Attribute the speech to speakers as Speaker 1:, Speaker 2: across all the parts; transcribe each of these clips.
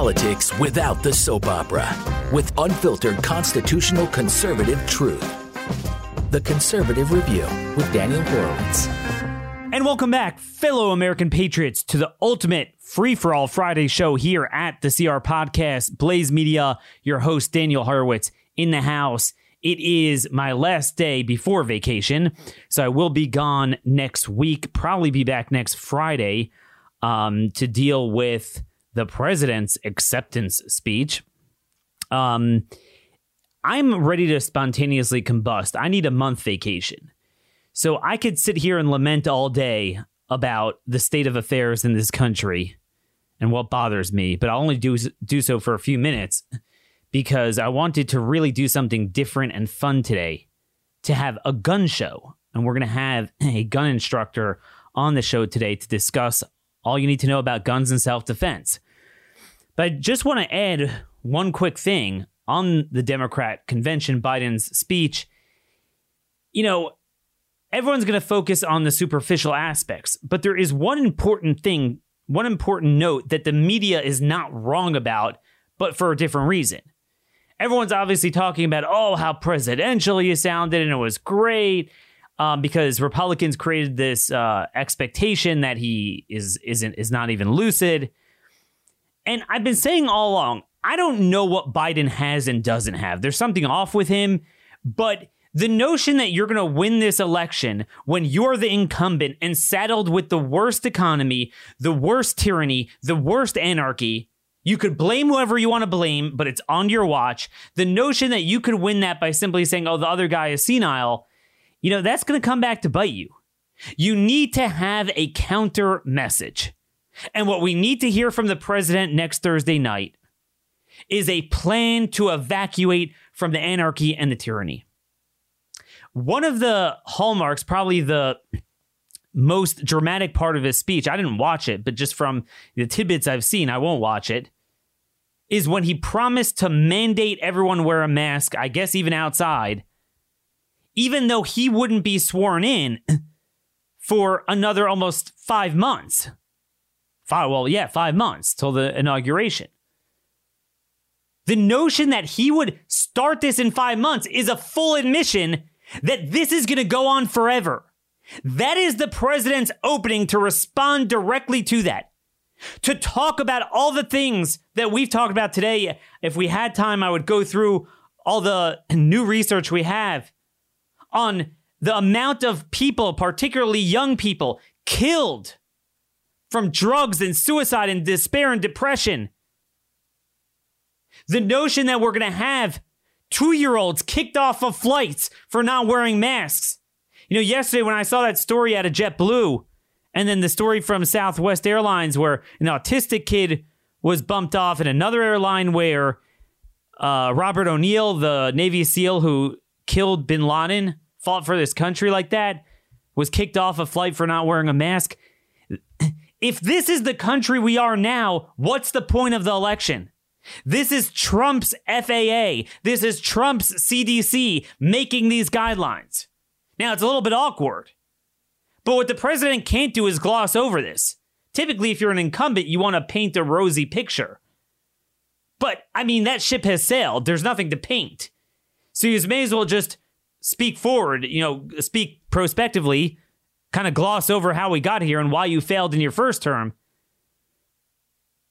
Speaker 1: politics without the soap opera with unfiltered constitutional conservative truth. The Conservative Review with Daniel Horowitz.
Speaker 2: And welcome back, fellow American patriots, to the ultimate free for all Friday show here at the CR Podcast, Blaze Media. Your host, Daniel Horowitz, in the house. It is my last day before vacation, so I will be gone next week, probably be back next Friday um, to deal with the president's acceptance speech. Um, I'm ready to spontaneously combust. I need a month vacation. So I could sit here and lament all day about the state of affairs in this country and what bothers me, but I'll only do do so for a few minutes because I wanted to really do something different and fun today to have a gun show. And we're going to have a gun instructor on the show today to discuss all you need to know about guns and self defense. But I just want to add one quick thing on the Democrat convention, Biden's speech. You know, everyone's going to focus on the superficial aspects, but there is one important thing, one important note that the media is not wrong about, but for a different reason. Everyone's obviously talking about, oh, how presidential he sounded and it was great. Um, because Republicans created this uh, expectation that he is isn't is not even lucid, and I've been saying all along, I don't know what Biden has and doesn't have. There's something off with him, but the notion that you're going to win this election when you're the incumbent and saddled with the worst economy, the worst tyranny, the worst anarchy, you could blame whoever you want to blame, but it's on your watch. The notion that you could win that by simply saying, oh, the other guy is senile, you know, that's going to come back to bite you. You need to have a counter message. And what we need to hear from the president next Thursday night is a plan to evacuate from the anarchy and the tyranny. One of the hallmarks, probably the most dramatic part of his speech, I didn't watch it, but just from the tidbits I've seen, I won't watch it, is when he promised to mandate everyone wear a mask, I guess even outside, even though he wouldn't be sworn in for another almost five months. Five, well, yeah, five months till the inauguration. The notion that he would start this in five months is a full admission that this is going to go on forever. That is the president's opening to respond directly to that. To talk about all the things that we've talked about today. If we had time, I would go through all the new research we have on the amount of people, particularly young people, killed from drugs and suicide and despair and depression. The notion that we're going to have two year olds kicked off of flights for not wearing masks. You know, yesterday when I saw that story out of JetBlue, and then the story from Southwest Airlines where an autistic kid was bumped off, and another airline where uh, Robert O'Neill, the Navy SEAL who killed bin Laden, fought for this country like that, was kicked off a flight for not wearing a mask. If this is the country we are now, what's the point of the election? This is Trump's FAA. This is Trump's CDC making these guidelines. Now, it's a little bit awkward. But what the president can't do is gloss over this. Typically, if you're an incumbent, you want to paint a rosy picture. But, I mean, that ship has sailed. There's nothing to paint. So you may as well just speak forward, you know, speak prospectively, kind of gloss over how we got here and why you failed in your first term.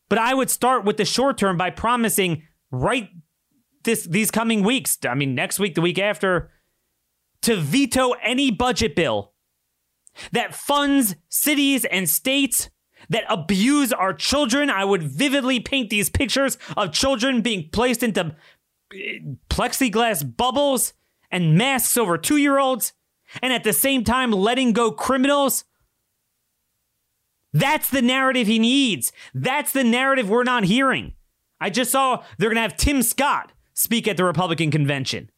Speaker 2: But I would start with the short term by promising right this these coming weeks, I mean next week, the week after, to veto any budget bill that funds cities and states that abuse our children. I would vividly paint these pictures of children being placed into plexiglass bubbles and masks over two year olds, and at the same time letting go criminals that's the narrative he needs. That's the narrative we're not hearing. I just saw they're going to have Tim Scott speak at the Republican convention.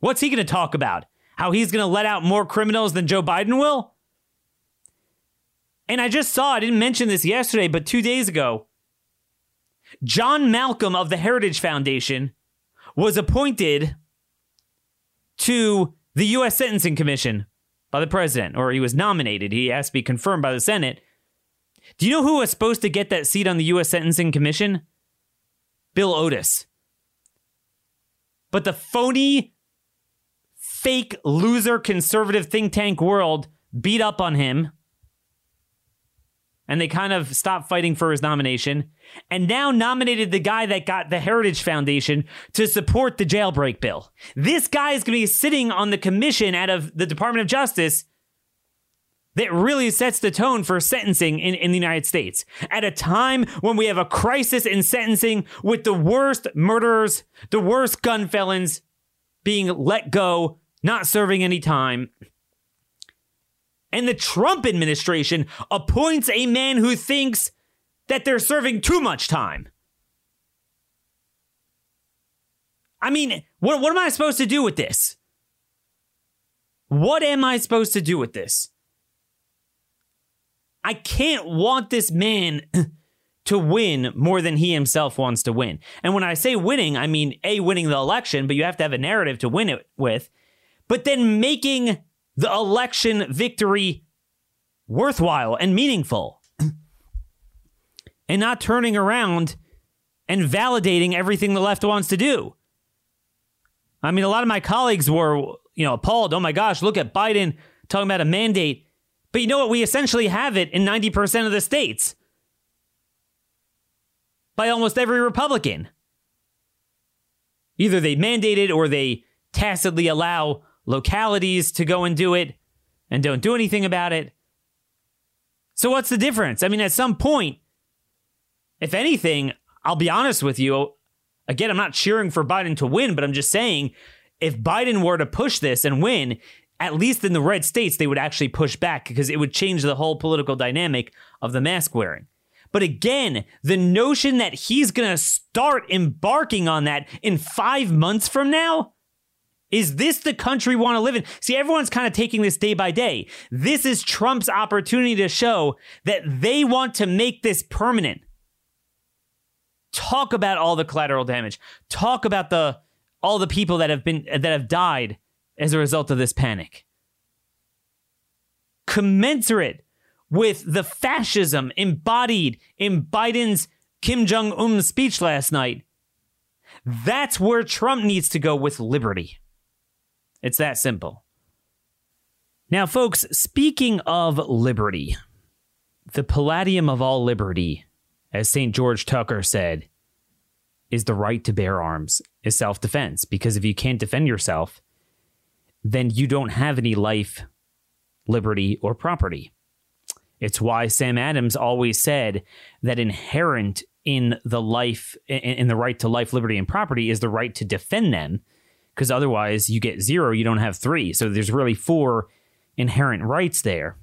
Speaker 2: What's he going to talk about? How he's going to let out more criminals than Joe Biden will? And I just saw, I didn't mention this yesterday, but two days ago, John Malcolm of the Heritage Foundation was appointed to the U.S. Sentencing Commission by the president, or he was nominated. He has to be confirmed by the Senate do you know who was supposed to get that seat on the U.S. Sentencing Commission? Bill Otis. But the phony, fake, loser conservative think tank world beat up on him. And they kind of stopped fighting for his nomination. And now nominated the guy that got the Heritage Foundation to support the jailbreak bill. This guy is going to be sitting on the commission out of the Department of Justice that really sets the tone for sentencing in, in the United States. At a time when we have a crisis in sentencing with the worst murderers, the worst gun felons being let go, not serving any time. And the Trump administration appoints a man who thinks that they're serving too much time. I mean, what, what am I supposed to do with this? What am I supposed to do with this? I can't want this man to win more than he himself wants to win. And when I say winning, I mean A, winning the election, but you have to have a narrative to win it with, but then making the election victory worthwhile and meaningful and not turning around and validating everything the left wants to do. I mean, a lot of my colleagues were, you know, appalled. Oh my gosh, look at Biden talking about a mandate but you know what? We essentially have it in 90% of the states by almost every Republican. Either they mandate it or they tacitly allow localities to go and do it and don't do anything about it. So, what's the difference? I mean, at some point, if anything, I'll be honest with you. Again, I'm not cheering for Biden to win, but I'm just saying if Biden were to push this and win, at least in the red states, they would actually push back because it would change the whole political dynamic of the mask wearing. But again, the notion that he's going to start embarking on that in five months from now, is this the country we want to live in? See, everyone's kind of taking this day by day. This is Trump's opportunity to show that they want to make this permanent. Talk about all the collateral damage. Talk about the all the people that have been that have died as a result of this panic. Commensurate with the fascism embodied in Biden's Kim Jong un speech last night, that's where Trump needs to go with liberty. It's that simple. Now, folks, speaking of liberty, the palladium of all liberty, as St. George Tucker said, is the right to bear arms, is self defense. Because if you can't defend yourself, then you don't have any life, liberty, or property. It's why Sam Adams always said that inherent in the life, in the right to life, liberty, and property is the right to defend them, because otherwise you get zero, you don't have three. So there's really four inherent rights there.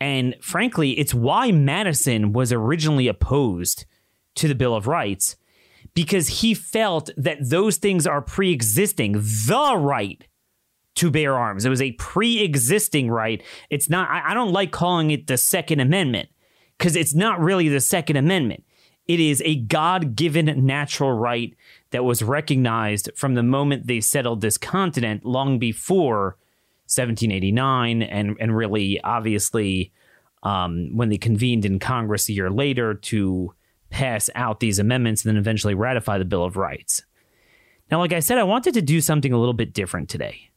Speaker 2: And frankly, it's why Madison was originally opposed to the Bill of Rights because he felt that those things are pre existing. The right to bear arms. It was a pre existing right. It's not, I, don't like calling it the Second Amendment because it's not really the Second Amendment. It is a God given natural right that was recognized from the moment they settled this continent long before 1789 and, and really obviously um, when they convened in Congress a year later to pass out these amendments and then eventually ratify the Bill of Rights. Now, like I said, I wanted to do something a little bit different today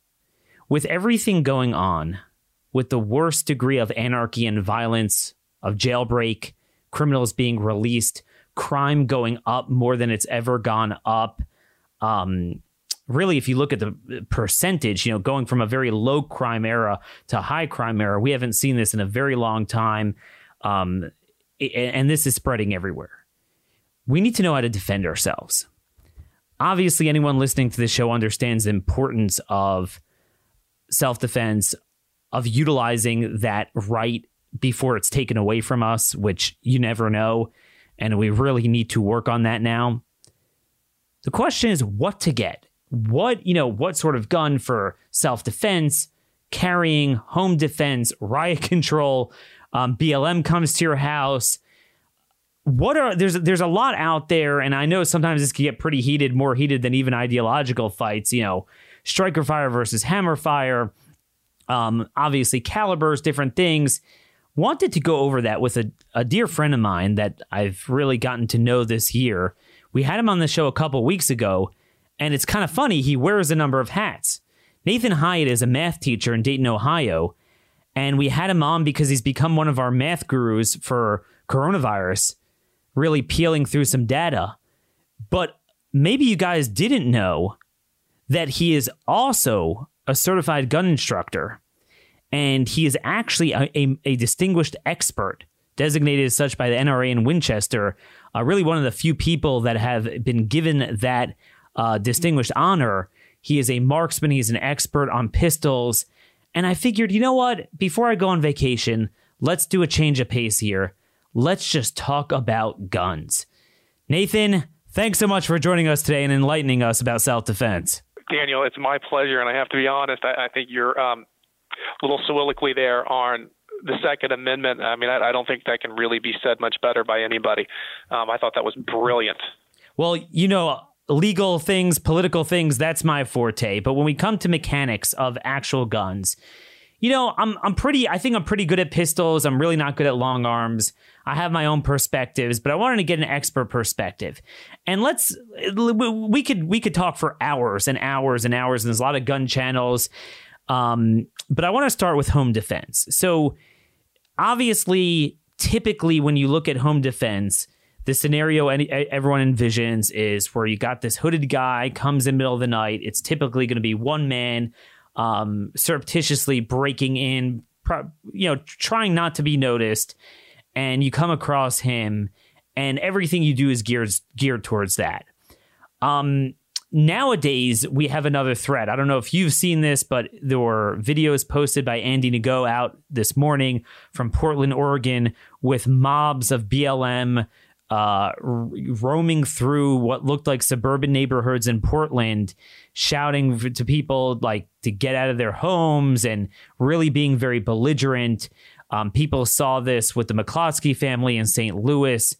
Speaker 2: with everything going on, with the worst degree of anarchy and violence, of jailbreak, criminals being released, crime going up more than it's ever gone up. Um, really, if you look at the percentage, you know, going from a very low crime era to high crime era, we haven't seen this in a very long time. Um, and this is spreading everywhere. We need to know how to defend ourselves. Obviously, anyone listening to this show understands the importance of self defense, of utilizing that right before it's taken away from us, which you never know. And we really need to work on that now. The question is what to get. What, you know, what sort of gun for self defense, carrying, home defense, riot control, um, BLM comes to your house. What are there's there's a lot out there, and I know sometimes this can get pretty heated, more heated than even ideological fights. You know, striker fire versus hammer fire, um, obviously calibers, different things. Wanted to go over that with a, a dear friend of mine that I've really gotten to know this year. We had him on the show a couple weeks ago, and it's kind of funny. He wears a number of hats. Nathan Hyatt is a math teacher in Dayton, Ohio, and we had him on because he's become one of our math gurus for coronavirus, really peeling through some data. But maybe you guys didn't know that he is also a certified gun instructor, and he is actually a, a, a distinguished expert designated as such by the NRA in Winchester, uh, really one of the few people that have been given that uh, distinguished honor. He is a marksman, he's an expert on pistols. And I figured, you know what? Before I go on vacation, let's do a change of pace here. Let's just talk about guns. Nathan, thanks so much for joining us today and enlightening us about self defense.
Speaker 3: Daniel, it's my pleasure. And I have to be honest, I, I think your um, a little soliloquy there on the Second Amendment, I mean, I, I, don't think that can really be said much better by anybody. Um, I thought that was brilliant.
Speaker 2: Well, you know, legal things, political things, that's my forte. But when we come to mechanics of actual guns, you know, I'm I'm pretty I think I'm pretty good at pistols. I'm really not good at long arms. I have my own perspectives, but I wanted to get an expert perspective. And let's we could we could talk for hours and hours and hours and there's a lot of gun channels. Um, but I want to start with home defense. So obviously, typically, when you look at home defense, the scenario any, everyone envisions is where you got this hooded guy comes in middle of the night. It's typically going to be one man um, surreptitiously breaking in, you know, trying not to be noticed, and you come across him, and everything you do is geared geared towards that. Um, Nowadays, we have another threat. I don't know if you've seen this, but there were videos posted by Andy Ngo out this morning from Portland, Oregon, with mobs of BLM uh, roaming through what looked like suburban neighborhoods in Portland, shouting to people like to get out of their homes and really being very belligerent. Um, people saw this with the McCloskey family in St. Louis.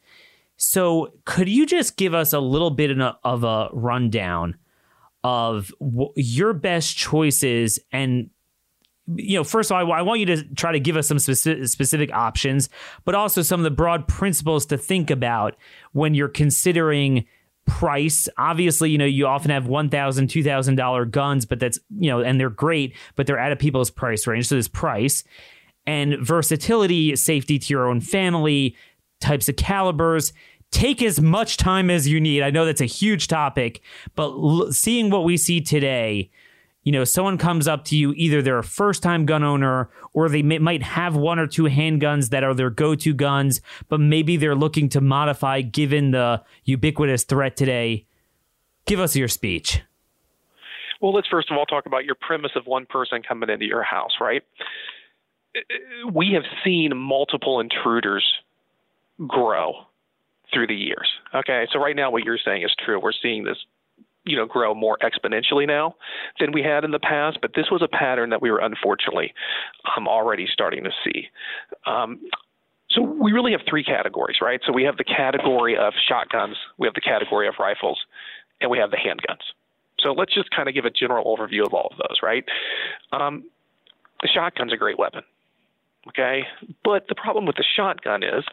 Speaker 2: So, could you just give us a little bit of a rundown of your best choices and you know, first of all, I want you to try to give us some specific, options, but also some of the broad principles to think about when you're considering price. Obviously, you know, you often have $1,000, $2,000 guns, but that's, you know, and they're great, but they're out of people's price range. So there's price and versatility, safety to your own family, types of calibers. Take as much time as you need. I know that's a huge topic, but l- seeing what we see today, you know, someone comes up to you, either they're a first time gun owner or they may, might have one or two handguns that are their go to guns, but maybe they're looking to modify given the ubiquitous threat today. Give us your speech.
Speaker 3: Well, let's first of all talk about your premise of one person coming into your house, right? Uh, we have seen multiple intruders grow through the years. Okay, so right now what you're saying is true. We're seeing this you know grow more exponentially now than we had in the past but this was a pattern that we were unfortunately um, already starting to see. Um, so we really have three categories right? So we have the category of shotguns we have the category of rifles and we have the handguns. So let's just kind of give a general overview of all of those right? Um, the shotgun's a great weapon okay? But the problem with the shotgun is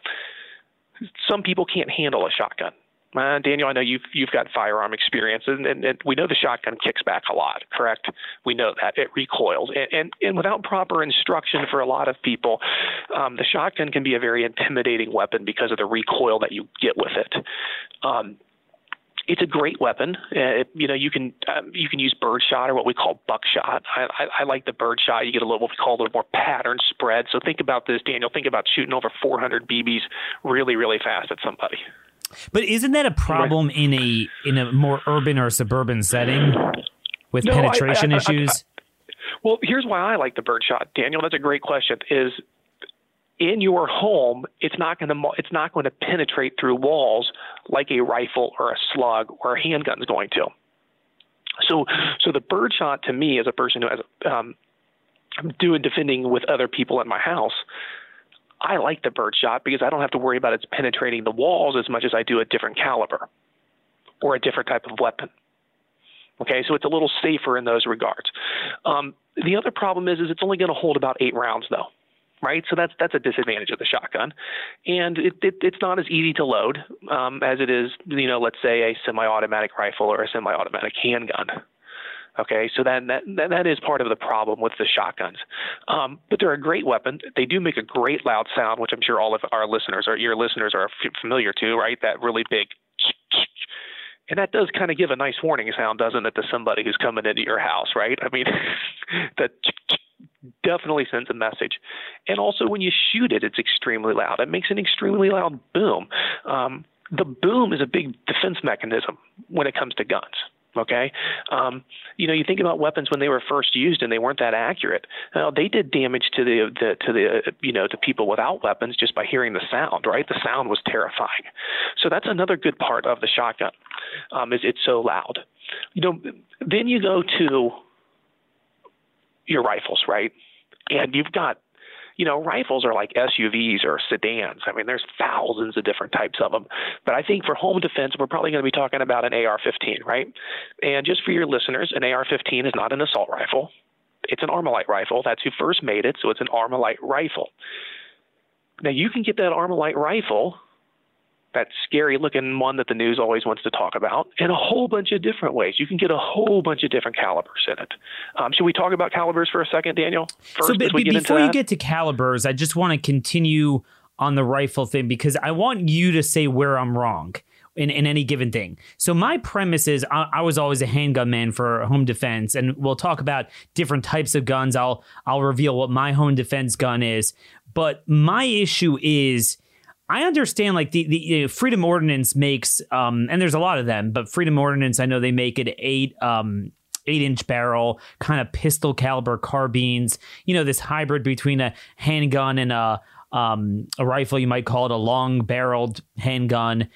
Speaker 3: some people can't handle a shotgun. Uh, Daniel, I know you've you've got firearm experience, and, and, and, we know the shotgun kicks back a lot. Correct? We know that it recoils, and and, and without proper instruction for a lot of people, um, the shotgun can be a very intimidating weapon because of the recoil that you get with it. Um, it's a great weapon. Uh, you know, you can um, you can use birdshot or what we call buckshot. I, I, I like the birdshot. You get a little what we call a little more pattern spread. So think about this, Daniel. Think about shooting over 400 BBs really, really fast at somebody.
Speaker 2: But isn't that a problem in a in a more urban or suburban setting with no, penetration I, I, issues?
Speaker 3: well, here's why I like the birdshot, Daniel. That's a great question. Is in your home, it's not going to it's not going to penetrate through walls like a rifle or a slug or a handgun is going to. So, so the birdshot to me, as a person who has um, doing defending with other people in my house, I like the birdshot because I don't have to worry about its penetrating the walls as much as I do a different caliber or a different type of weapon. Okay, so it's a little safer in those regards. Um, the other problem is, is it's only going to hold about eight rounds though. Right? So that's that's a disadvantage of the shotgun, and it, it it's not as easy to load um, as it is, you know, let's say a semi-automatic rifle or a semi-automatic handgun. Okay, so that, that that is part of the problem with the shotguns, um, but they're a great weapon. They do make a great loud sound, which I'm sure all of our listeners or your listeners are familiar to, right? That really big, and that does kind of give a nice warning sound, doesn't it, to somebody who's coming into your house, right? I mean, that definitely sends a message. And also, when you shoot it, it's extremely loud. It makes an extremely loud boom. Um, the boom is a big defense mechanism when it comes to guns. Okay, um, you know, you think about weapons when they were first used and they weren't that accurate. Now, they did damage to the, the to the you know to people without weapons just by hearing the sound. Right, the sound was terrifying. So that's another good part of the shotgun, um, is it's so loud. You know, then you go to your rifles, right? And you've got you know, rifles are like SUVs or sedans. I mean, there's thousands of different types of them. But I think for home defense, we're probably going to be talking about an AR 15, right? And just for your listeners, an AR 15 is not an assault rifle, it's an Armalite rifle. That's who first made it, so it's an Armalite rifle. Now, you can get that Armalite rifle that scary looking one that the news always wants to talk about in a whole bunch of different ways. You can get a whole bunch of different calibers in it. Um, should we talk about calibers for a second, Daniel?
Speaker 2: First, so b- before you get to calibers, I just want to continue on the rifle thing because I want you to say where I'm wrong. In, in any given thing. So my premise is I, I, was always a handgun man for home defense, and we'll talk about different types of guns. I'll I'll reveal what my home defense gun is, but my issue is I understand like the the Freedom Ordnance makes um and there's a lot of them, but Freedom Ordnance I know they make it eight um eight inch barrel kind of pistol caliber carbines. You know this hybrid between a handgun and a um a rifle. You might call it a long barreled handgun.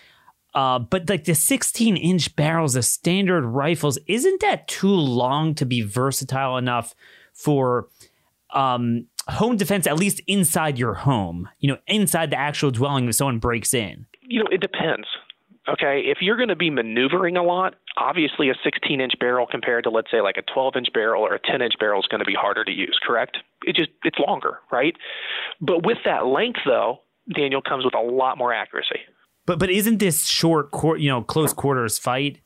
Speaker 2: Uh, but like the 16 inch barrels of standard rifles, isn't that too long to be versatile enough for um home defense at least inside your home you know inside the actual dwelling if someone breaks in?
Speaker 3: You know it depends okay? If you're going to be maneuvering a lot obviously a 16 inch barrel compared to let's say like a 12 inch barrel or a 10 inch barrel is going to be harder to use correct? It just it's longer right? But with that length though daniel comes with a lot more accuracy.
Speaker 2: But but isn't this short you know close quarters fight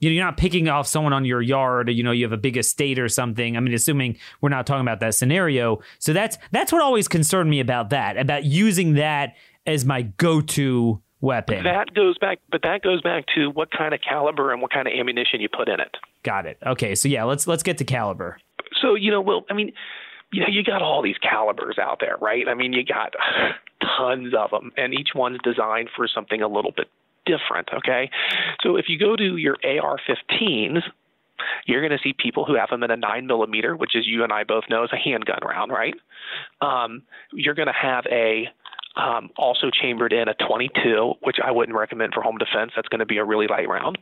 Speaker 2: you know, you're not picking off someone on your yard, or, you know, you have a big estate or something. I mean, assuming we're not talking about that scenario. So that's that's what always concerned me about that, about using that as my go-to weapon.
Speaker 3: That goes back, but that goes back to what kind of caliber and what kind of ammunition you put in it.
Speaker 2: Got it. Okay, so yeah, let's let's get to caliber.
Speaker 3: So you know, well, I mean, you know, you got all these calibers out there, right? I mean, you got tons of them, and each one's designed for something a little bit different, okay? So if you go to your AR 15s, you're going to see people who have them in a 9 millimeter, which, as you and I both know, is a handgun round, right? Um, you're going to have a um, also chambered in a 22, which I wouldn't recommend for home defense. That's going to be a really light round.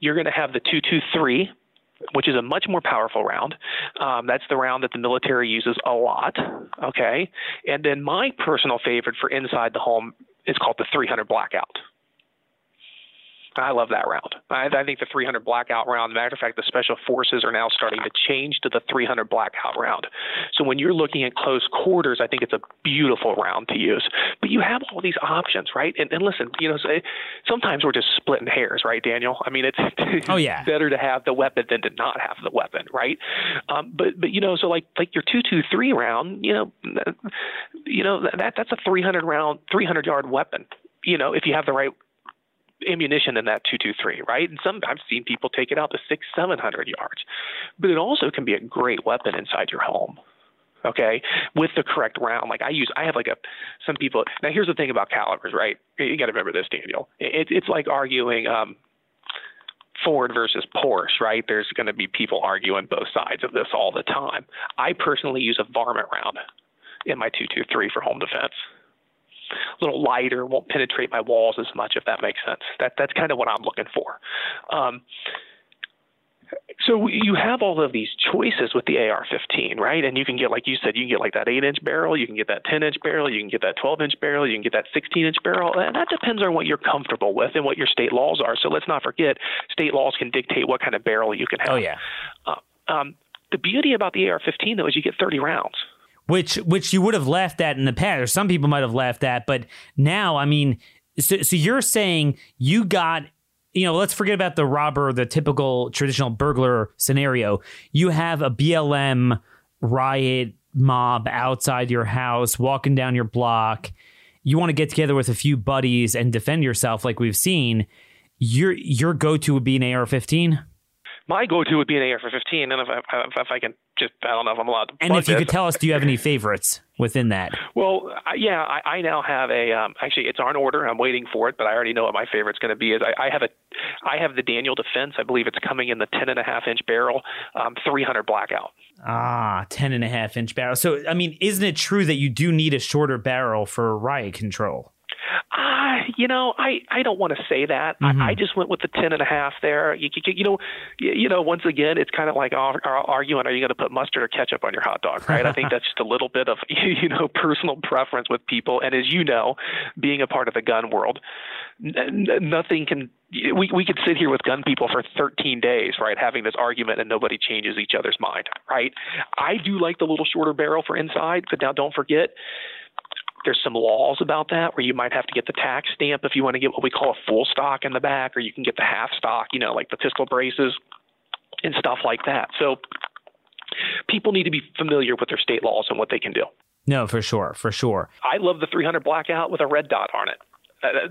Speaker 3: You're going to have the 223, which is a much more powerful round. Um, that's the round that the military uses a lot. Okay, and then my personal favorite for inside the home is called the 300 Blackout. I love that round. I, I think the 300 blackout round. Matter of fact, the special forces are now starting to change to the 300 blackout round. So when you're looking at close quarters, I think it's a beautiful round to use. But you have all these options, right? And, and listen, you know, sometimes we're just splitting hairs, right, Daniel? I mean, it's
Speaker 2: oh yeah,
Speaker 3: better to have the weapon than to not have the weapon, right? Um, but but you know, so like like your two two three round, you know, you know that that's a 300 round, 300 yard weapon you know, if you have the right ammunition in that 223, right? And some I've seen people take it out to six, 700 yards. But it also can be a great weapon inside your home. Okay, with the correct round. Like I use, I have like a some people. Now here's the thing about calibers, right? You got to remember this, Daniel. It, it's like arguing. Um, Ford versus Porsche, right? There's going to be people arguing both sides of this all the time. I personally use a varmint round in my 223 for home defense a little lighter, won't penetrate my walls as much, if that makes sense. That that's kind of what I'm looking for. Um, so you have all of these choices with the AR-15, right? And you can get, like you said, you can get like that eight-inch barrel, you can get that 10-inch barrel, you can get that 12-inch barrel, you can get that 16-inch barrel, and that depends on what you're comfortable with and what your state laws are. So let's not forget, state laws can dictate what kind of barrel you can have.
Speaker 2: Oh yeah.
Speaker 3: Uh, um, the beauty about the AR-15 though is you get 30 rounds.
Speaker 2: Which which you would have laughed at in the past, or some people might have laughed at, but now, I mean, so so you're saying you got you know, let's forget about the robber, the typical traditional burglar scenario. You have a BLM riot mob outside your house, walking down your block. You want to get together with a few buddies and defend yourself, like we've seen. Your your go to would be an AR-15
Speaker 3: my go-to would be an AR-15, and if I, if I can just, I don't know if I'm allowed to.
Speaker 2: And if you this. could tell us, do you have any favorites within that?
Speaker 3: Well, yeah, I, I now have a. Um, actually, it's on order. I'm waiting for it, but I already know what my favorite's going to be. Is I, I have a, I have the Daniel Defense. I believe it's coming in the 10 and a half inch barrel, um, 300 blackout.
Speaker 2: Ah, 10 and a half inch barrel. So, I mean, isn't it true that you do need a shorter barrel for riot control?
Speaker 3: Uh, you know, I, I don't want to say that. Mm-hmm. I, I just went with the ten and a half there. You, you, you know, you, you know, once again, it's kind of like arguing: Are you going to put mustard or ketchup on your hot dog? Right? I think that's just a little bit of you know personal preference with people. And as you know, being a part of the gun world, n- nothing can. We we could sit here with gun people for 13 days, right, having this argument, and nobody changes each other's mind, right? I do like the little shorter barrel for inside, but now don't forget there's some laws about that where you might have to get the tax stamp if you want to get what we call a full stock in the back, or you can get the half stock, you know, like the pistol braces and stuff like that. So people need to be familiar with their state laws and what they can do.
Speaker 2: No, for sure, for sure.
Speaker 3: I love the 300 blackout with a red dot on it.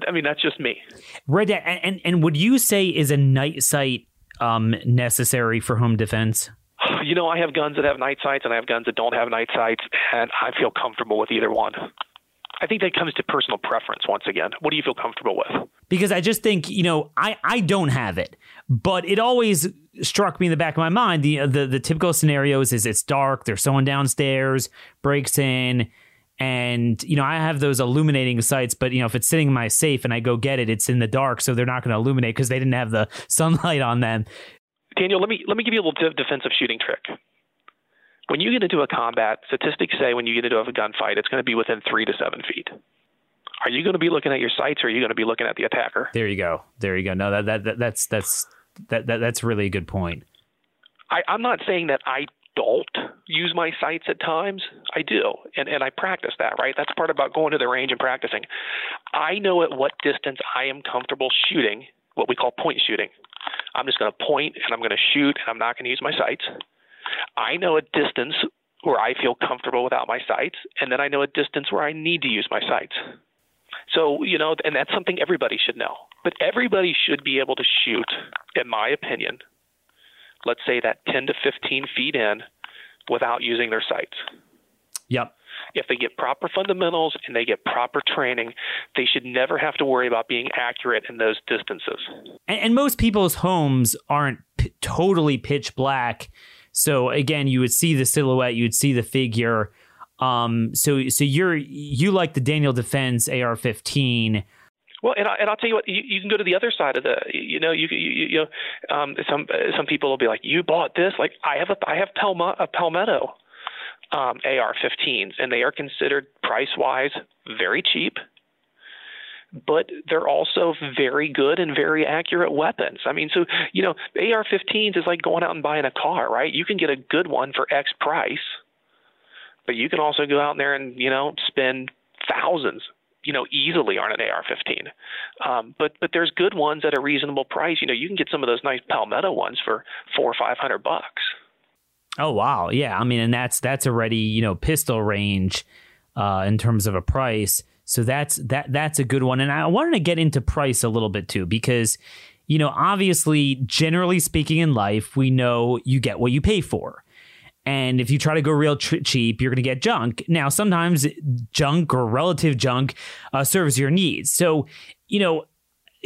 Speaker 3: I mean, that's just me.
Speaker 2: Red dot, and and would you say is a night sight um, necessary for home defense?
Speaker 3: You know, I have guns that have night sights, and I have guns that don't have night sights, and I feel comfortable with either one. I think that comes to personal preference once again. What do you feel comfortable with?
Speaker 2: Because I just think, you know, I, I don't have it, but it always struck me in the back of my mind. The, the, the typical scenarios is it's dark, there's someone downstairs, breaks in, and, you know, I have those illuminating sights, but, you know, if it's sitting in my safe and I go get it, it's in the dark, so they're not going to illuminate because they didn't have the sunlight on them.
Speaker 3: Daniel, let me let me give you a little defensive shooting trick when you get into a combat, statistics say when you get into a gunfight, it's going to be within three to seven feet. Are you going to be looking at your sights, or are you going to be looking at the attacker?
Speaker 2: There you go. There you go. No, that, that, that that's that's that, that that's really a good point.
Speaker 3: I, I'm not saying that I don't use my sights at times. I do, and and I practice that. Right, that's part about going to the range and practicing. I know at what distance I am comfortable shooting, what we call point shooting. I'm just going to point and I'm going to shoot, and I'm not going to use my sights. I know a distance where I feel comfortable without my sights, and then I know a distance where I need to use my sights. So, you know, and that's something everybody should know. But everybody should be able to shoot, in my opinion, let's say that 10 to 15 feet in without using their sights.
Speaker 2: Yep.
Speaker 3: If they get proper fundamentals and they get proper training, they should never have to worry about being accurate in those distances.
Speaker 2: And, and most people's homes aren't p- totally pitch black so again, you would see the silhouette, you'd see the figure. Um, so so you're you like the Daniel Defense AR-15.
Speaker 3: Well, and, I, and I'll tell you what, you, you can go to the other side of the, you know, you you, you know, um, some some people will be like, you bought this, like I have a I have Palma, a Palmetto um, AR-15s, and they are considered price wise very cheap but they're also very good and very accurate weapons. I mean, so, you know, AR 15s is like going out and buying a car, right? You can get a good one for X price, but you can also go out there and, you know, spend thousands you know easily on an AR-15. Um, but but there's good ones at a reasonable price. You know, you can get some of those nice Palmetto ones for four or five hundred bucks.
Speaker 2: Oh wow, yeah. I mean, and that's that's already you know pistol range uh, in terms of a price. So that's that that's a good one. And I wanted to get into price a little bit too because you know, obviously generally speaking in life, we know you get what you pay for. And if you try to go real tr- cheap, you're going to get junk. Now, sometimes junk or relative junk uh, serves your needs. So, you know,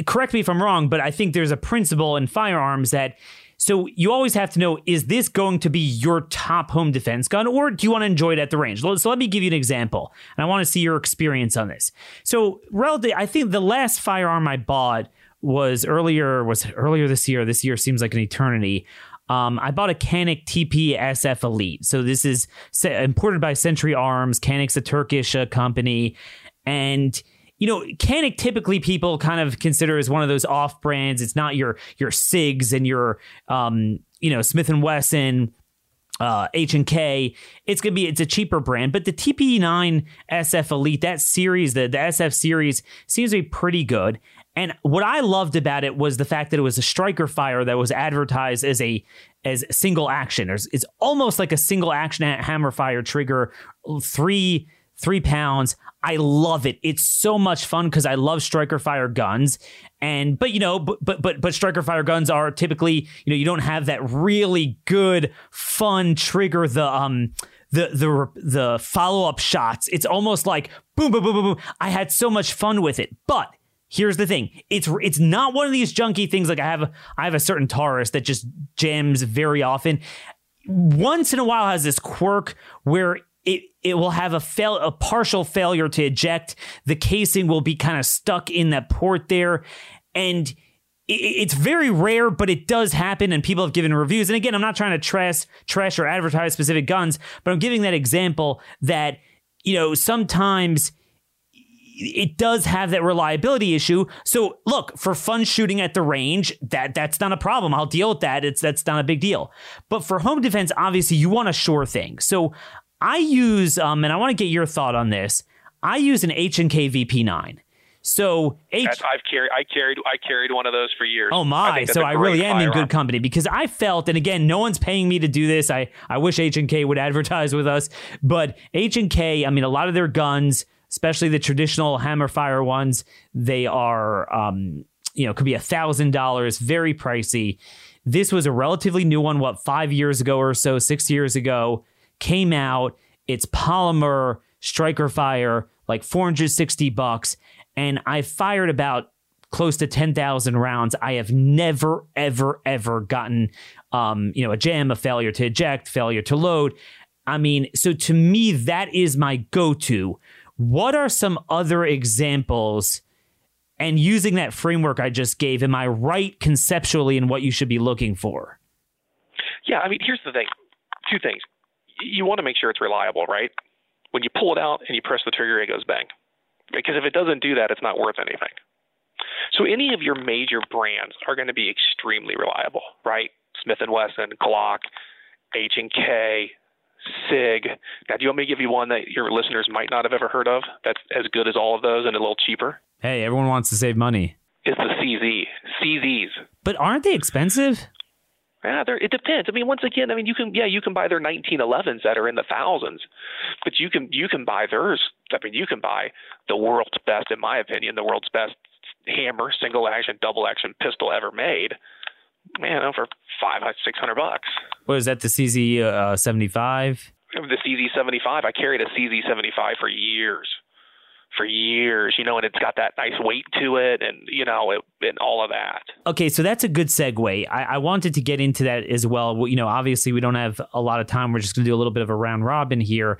Speaker 2: correct me if I'm wrong, but I think there's a principle in firearms that so you always have to know is this going to be your top home defense gun or do you want to enjoy it at the range? So let me give you an example. And I want to see your experience on this. So relative I think the last firearm I bought was earlier was earlier this year. This year seems like an eternity. Um, I bought a Canik TP SF Elite. So this is imported by Century Arms. Canik's a Turkish uh, company, and you know, Canik typically people kind of consider as one of those off brands. It's not your your Sigs and your um, you know, Smith and Wesson uh, H and K. It's gonna be it's a cheaper brand, but the TP9 SF Elite that series, the the SF series, seems to be pretty good. And what I loved about it was the fact that it was a striker fire that was advertised as a as single action. It's almost like a single action hammer fire trigger, three three pounds. I love it. It's so much fun because I love striker fire guns. And but you know, but but but but striker fire guns are typically, you know, you don't have that really good fun trigger the um the the the follow up shots. It's almost like boom boom boom boom boom. I had so much fun with it. But here's the thing. It's it's not one of these junky things like I have I have a certain Taurus that just jams very often. Once in a while has this quirk where it it will have a fail a partial failure to eject. The casing will be kind of stuck in that port there, and it's very rare, but it does happen, and people have given reviews. And again, I'm not trying to trash trash or advertise specific guns, but I'm giving that example that you know sometimes it does have that reliability issue. So look, for fun shooting at the range, that that's not a problem. I'll deal with that. It's that's not a big deal. But for home defense, obviously you want a sure thing. So I use, um, and I want to get your thought on this. I use an H and K VP9. So H-
Speaker 3: I've carried, I carried, I carried one of those for years.
Speaker 2: Oh my! So I really am in good company because I felt, and again, no one's paying me to do this. I I wish H and K would advertise with us, but H and K, I mean, a lot of their guns, especially the traditional hammer fire ones, they are, um, you know, could be a thousand dollars, very pricey. This was a relatively new one, what five years ago or so, six years ago came out. It's polymer striker fire, like 460 bucks. And I fired about close to 10,000 rounds. I have never, ever, ever gotten, um, you know, a jam, a failure to eject, failure to load. I mean, so to me, that is my go to. What are some other examples? And using that framework I just gave, am I right conceptually in what you should be looking for?
Speaker 3: Yeah, I mean, here's the thing two things you want to make sure it's reliable, right? When you pull it out and you press the trigger, it goes bang. Because if it doesn't do that, it's not worth anything. So any of your major brands are going to be extremely reliable, right? Smith and Wesson, Glock, H and K, Sig. Now, do you want me to give you one that your listeners might not have ever heard of? That's as good as all of those and a little cheaper.
Speaker 2: Hey, everyone wants to save money.
Speaker 3: It's the CZ, CZs.
Speaker 2: But aren't they expensive?
Speaker 3: Yeah, it depends. I mean, once again, I mean, you can yeah, you can buy their 1911s that are in the thousands, but you can you can buy theirs. I mean, you can buy the world's best, in my opinion, the world's best hammer, single action, double action pistol ever made. Man, for five six hundred bucks.
Speaker 2: What is that? The CZ uh, seventy five.
Speaker 3: The CZ seventy five. I carried a CZ seventy five for years for years, you know, and it's got that nice weight to it and, you know, it, and all of that.
Speaker 2: Okay, so that's a good segue. I, I wanted to get into that as well. You know, obviously, we don't have a lot of time. We're just going to do a little bit of a round robin here.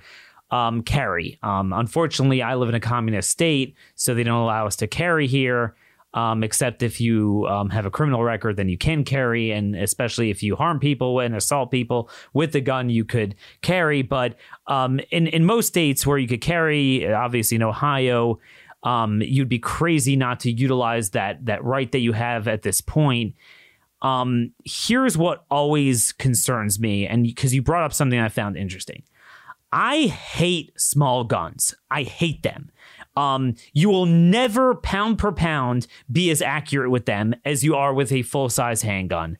Speaker 2: Um, carry. Um, unfortunately, I live in a communist state, so they don't allow us to carry here um, except if you um, have a criminal record, then you can carry, and especially if you harm people and assault people with the gun, you could carry. But um, in in most states where you could carry, obviously in Ohio, um, you'd be crazy not to utilize that that right that you have at this point. Um, here's what always concerns me, and because you brought up something I found interesting. I hate small guns. I hate them. Um, you will never pound per pound be as accurate with them as you are with a full size handgun.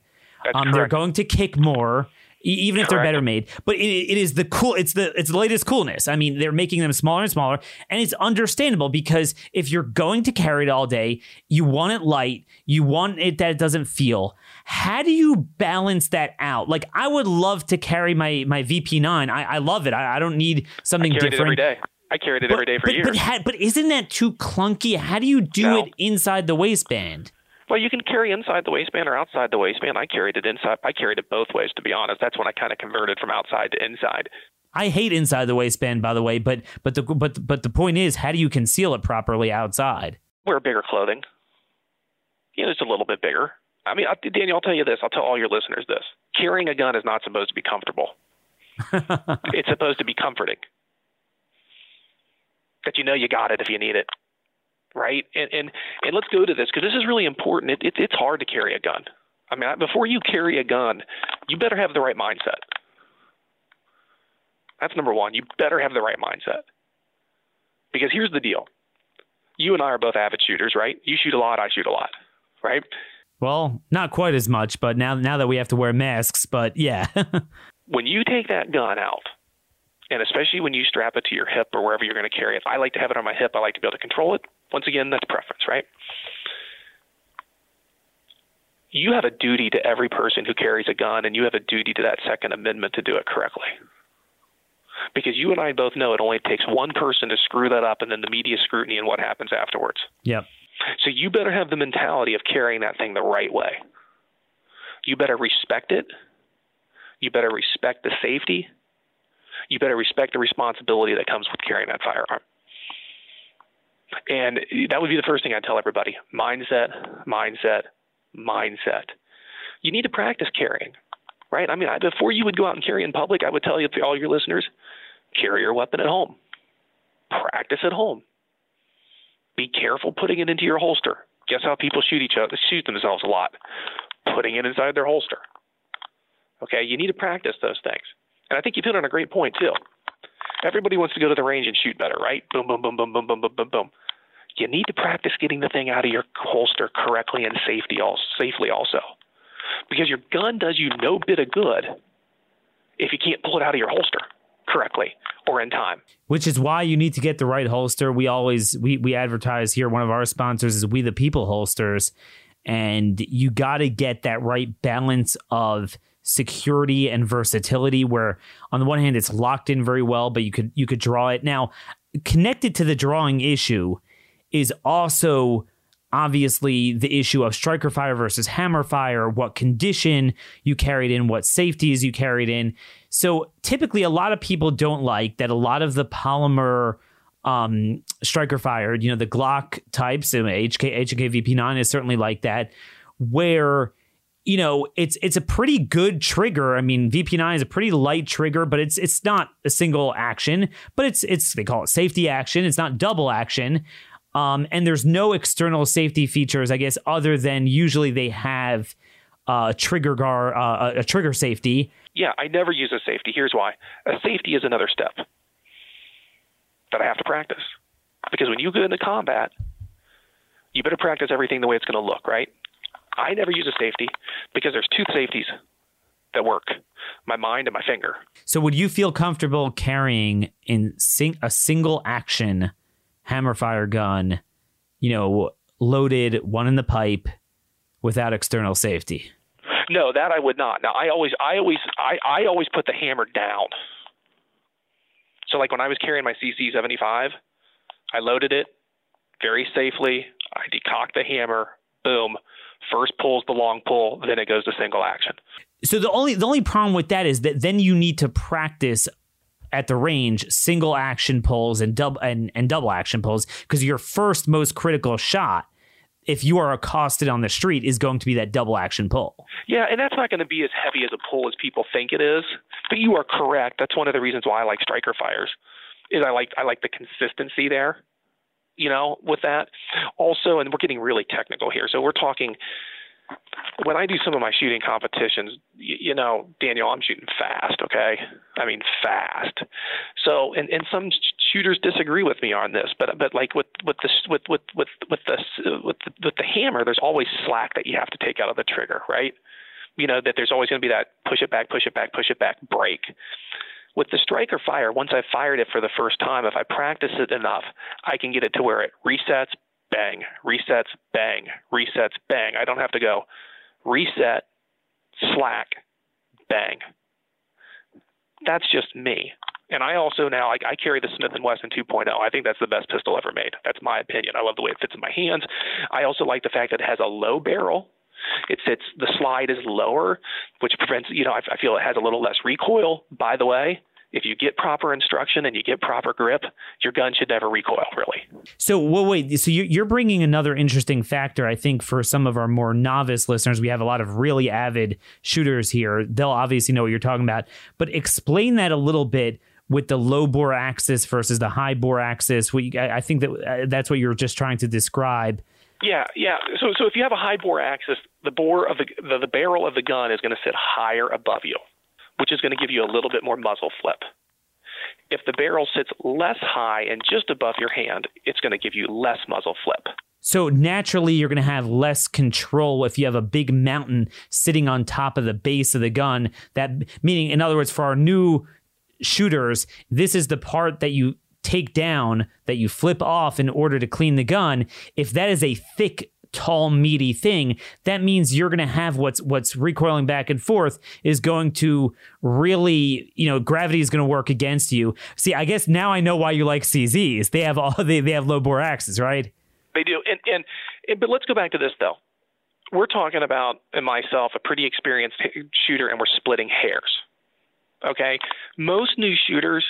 Speaker 2: Um, they're going to kick more, even if they're better made. But it, it is the cool. It's the it's the latest coolness. I mean, they're making them smaller and smaller, and it's understandable because if you're going to carry it all day, you want it light. You want it that it doesn't feel. How do you balance that out? Like, I would love to carry my my VP9. I, I love it. I, I don't need something different.
Speaker 3: every day. I carried it
Speaker 2: but,
Speaker 3: every day for
Speaker 2: but,
Speaker 3: years.
Speaker 2: But, ha- but isn't that too clunky? How do you do no. it inside the waistband?
Speaker 3: Well, you can carry inside the waistband or outside the waistband. I carried it inside. I carried it both ways, to be honest. That's when I kind of converted from outside to inside.
Speaker 2: I hate inside the waistband, by the way. But but the but but the point is, how do you conceal it properly outside?
Speaker 3: Wear bigger clothing. You know, it's a little bit bigger. I mean, Daniel, I'll tell you this. I'll tell all your listeners this: carrying a gun is not supposed to be comfortable. it's supposed to be comforting that you know you got it if you need it, right? And and and let's go to this because this is really important. It, it, it's hard to carry a gun. I mean, before you carry a gun, you better have the right mindset. That's number one. You better have the right mindset. Because here's the deal you and I are both avid shooters, right? You shoot a lot, I shoot a lot, right?
Speaker 2: Well, not quite as much, but now now that we have to wear masks, but yeah.
Speaker 3: when you take that gun out, and especially when you strap it to your hip or wherever you're going to carry it, I like to have it on my hip. I like to be able to control it. Once again, that's preference, right? You have a duty to every person who carries a gun, and you have a duty to that Second Amendment to do it correctly because you and I both know it only takes one person to screw that up and then the media scrutiny and what happens afterwards.
Speaker 2: Yep.
Speaker 3: So you better have the mentality of carrying that thing the right way. You better respect it. You better respect the safety. You better respect the responsibility that comes with carrying that firearm. And that would be the first thing I'd tell everybody mindset, mindset, mindset. You need to practice carrying right? I mean, I, before you would go out and carry in public, I would tell you, all your listeners, carry your weapon at home. Practice at home. Be careful putting it into your holster. Guess how people shoot each other, they shoot themselves a lot? Putting it inside their holster. Okay, you need to practice those things. And I think you hit on a great point too. Everybody wants to go to the range and shoot better, right? Boom, boom, boom, boom, boom, boom, boom, boom, boom. You need to practice getting the thing out of your holster correctly and safety also, safely also because your gun does you no bit of good if you can't pull it out of your holster correctly or in time.
Speaker 2: Which is why you need to get the right holster. We always we we advertise here. One of our sponsors is We the People holsters, and you got to get that right balance of security and versatility. Where on the one hand it's locked in very well, but you could you could draw it now. Connected to the drawing issue is also obviously the issue of striker fire versus hammer fire, what condition you carried in, what safeties you carried in. So typically, a lot of people don't like that a lot of the polymer um, striker fire, you know, the Glock types, HK, HK VP9 is certainly like that, where you know it's it's a pretty good trigger. I mean, VP9 is a pretty light trigger, but it's it's not a single action, but it's it's they call it safety action. It's not double action. Um, and there's no external safety features, I guess, other than usually they have uh, trigger guard, uh, a trigger safety.
Speaker 3: Yeah, I never use a safety. Here's why: a safety is another step that I have to practice. Because when you go into combat, you better practice everything the way it's going to look, right? I never use a safety because there's two safeties that work my mind and my finger.
Speaker 2: So, would you feel comfortable carrying in sing- a single action hammerfire gun, you know, loaded, one in the pipe, without external safety.
Speaker 3: No, that I would not. Now I always, I always, I, I always put the hammer down. So like when I was carrying my CZ seventy five, I loaded it very safely. I decocked the hammer. Boom. First pulls the long pull, then it goes to single action.
Speaker 2: So the only the only problem with that is that then you need to practice at the range single action pulls and double and, and double action pulls because your first most critical shot if you are accosted on the street is going to be that double action pull.
Speaker 3: Yeah, and that's not going to be as heavy as a pull as people think it is. But you are correct. That's one of the reasons why I like striker fires. Is I like I like the consistency there. You know, with that. Also, and we're getting really technical here. So we're talking when I do some of my shooting competitions, you, you know, Daniel, I'm shooting fast. Okay, I mean fast. So, and and some shooters disagree with me on this, but but like with with this with with with with the with the, with the hammer, there's always slack that you have to take out of the trigger, right? You know that there's always going to be that push it back, push it back, push it back break. With the striker fire, once I've fired it for the first time, if I practice it enough, I can get it to where it resets, bang, resets, bang, resets, bang. I don't have to go reset, slack, bang. That's just me. And I also now I, I carry the Smith and Wesson 2.0. I think that's the best pistol ever made. That's my opinion. I love the way it fits in my hands. I also like the fact that it has a low barrel. It sits the slide is lower, which prevents you know I, I feel it has a little less recoil. By the way, if you get proper instruction and you get proper grip, your gun should never recoil, really.
Speaker 2: So, well, wait. So you're bringing another interesting factor, I think, for some of our more novice listeners. We have a lot of really avid shooters here. They'll obviously know what you're talking about, but explain that a little bit with the low bore axis versus the high bore axis. I think that uh, that's what you're just trying to describe.
Speaker 3: Yeah, yeah. So, so if you have a high bore axis, the bore of the the, the barrel of the gun is going to sit higher above you which is going to give you a little bit more muzzle flip. If the barrel sits less high and just above your hand, it's going to give you less muzzle flip.
Speaker 2: So naturally, you're going to have less control if you have a big mountain sitting on top of the base of the gun. That meaning, in other words, for our new shooters, this is the part that you take down that you flip off in order to clean the gun. If that is a thick tall meaty thing that means you're going to have what's what's recoiling back and forth is going to really you know gravity is going to work against you. See i guess now i know why you like CZs they have all they, they have low bore axes right?
Speaker 3: They do. And, and and but let's go back to this though. We're talking about and myself a pretty experienced shooter and we're splitting hairs okay? Most new shooters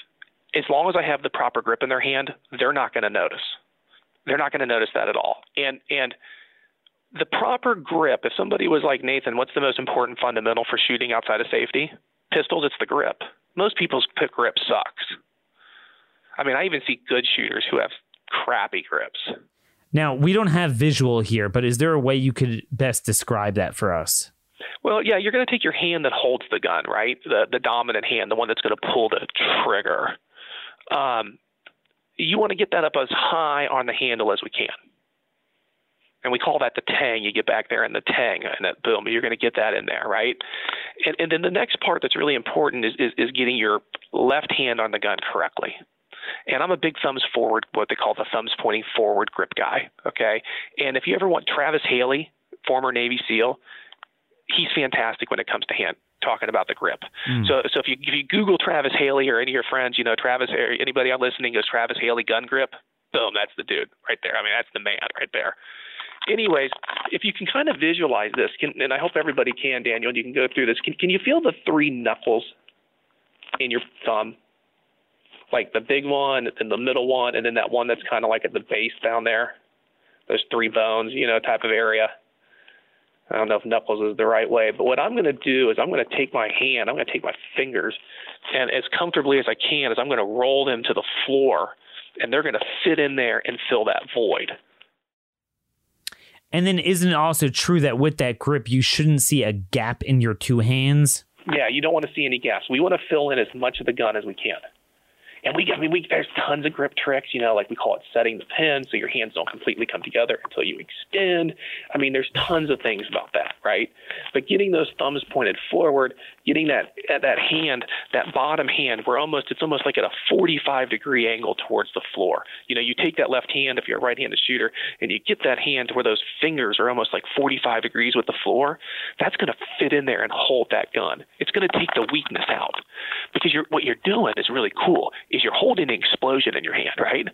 Speaker 3: as long as I have the proper grip in their hand, they're not going to notice. They're not going to notice that at all. And and the proper grip, if somebody was like Nathan, what's the most important fundamental for shooting outside of safety? Pistols, it's the grip. Most people's grip sucks. I mean, I even see good shooters who have crappy grips.
Speaker 2: Now, we don't have visual here, but is there a way you could best describe that for us?
Speaker 3: Well, yeah, you're going to take your hand that holds the gun, right? The the dominant hand, the one that's going to pull the trigger um, you want to get that up as high on the handle as we can. And we call that the tang. You get back there and the tang, and that boom, you're going to get that in there, right? And, and then the next part that's really important is, is, is getting your left hand on the gun correctly. And I'm a big thumbs forward, what they call the thumbs pointing forward grip guy. Okay. And if you ever want Travis Haley, former Navy SEAL, he's fantastic when it comes to hand talking about the grip. Mm. So so if you if you Google Travis Haley or any of your friends, you know Travis or anybody out listening goes Travis Haley gun grip, boom, that's the dude right there. I mean that's the man right there. Anyways, if you can kind of visualize this, can, and I hope everybody can, Daniel, you can go through this. Can, can you feel the three knuckles in your thumb? Like the big one, and the middle one, and then that one that's kind of like at the base down there. Those three bones, you know, type of area. I don't know if knuckles is the right way, but what I'm going to do is I'm going to take my hand, I'm going to take my fingers, and as comfortably as I can, is I'm going to roll them to the floor, and they're going to fit in there and fill that void.
Speaker 2: And then, isn't it also true that with that grip, you shouldn't see a gap in your two hands?
Speaker 3: Yeah, you don't want to see any gaps. We want to fill in as much of the gun as we can. And we, I mean, we, there's tons of grip tricks, you know, like we call it setting the pin so your hands don't completely come together until you extend. I mean, there's tons of things about that, right? But getting those thumbs pointed forward, getting that that hand, that bottom hand, where almost it's almost like at a 45 degree angle towards the floor. You know, you take that left hand if you're a right-handed shooter, and you get that hand to where those fingers are almost like 45 degrees with the floor. That's going to fit in there and hold that gun. It's going to take the weakness out because you're what you're doing is really cool is you're holding an explosion in your hand, right?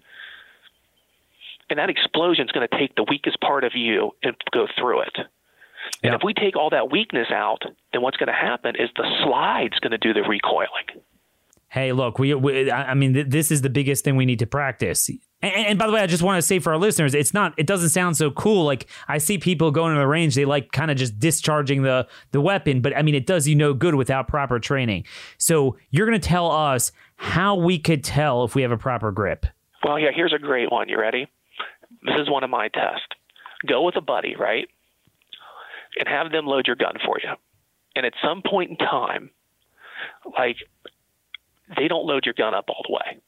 Speaker 3: And that explosion is going to take the weakest part of you and go through it. And if we take all that weakness out, then what's going to happen is the slide's going to do the recoiling.
Speaker 2: Hey, look, we, we I mean, th- this is the biggest thing we need to practice. And, and, by the way, I just want to say for our listeners, it's not, it doesn't sound so cool. Like I see people going to the range, they like kind of just discharging the the weapon, but I mean, it does you no good without proper training. So you're going to tell us how we could tell if we have a proper grip.
Speaker 3: Well, yeah, here's a great one. You ready? This is one of my tests. Go with a buddy, right? And have them load your gun for you. And at some point in time, like they don't load your gun up all the way.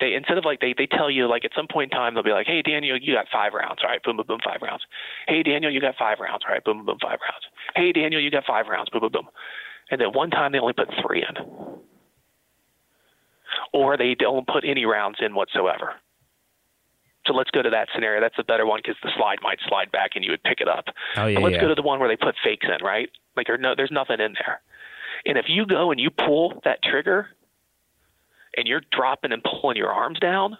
Speaker 3: They instead of like they they tell you like at some point in time they'll be like, hey Daniel, you got five rounds, all right, boom boom boom five rounds. Hey Daniel, you got five rounds, all right, boom boom boom five rounds. Hey Daniel, you got five rounds, boom boom boom. And then one time they only put three in or they don't put any rounds in whatsoever. So let's go to that scenario. That's a better one because the slide might slide back and you would pick it up.
Speaker 2: Oh, yeah,
Speaker 3: but let's
Speaker 2: yeah.
Speaker 3: go to the one where they put fakes in, right? Like there's no, there's nothing in there. And if you go and you pull that trigger and you're dropping and pulling your arms down,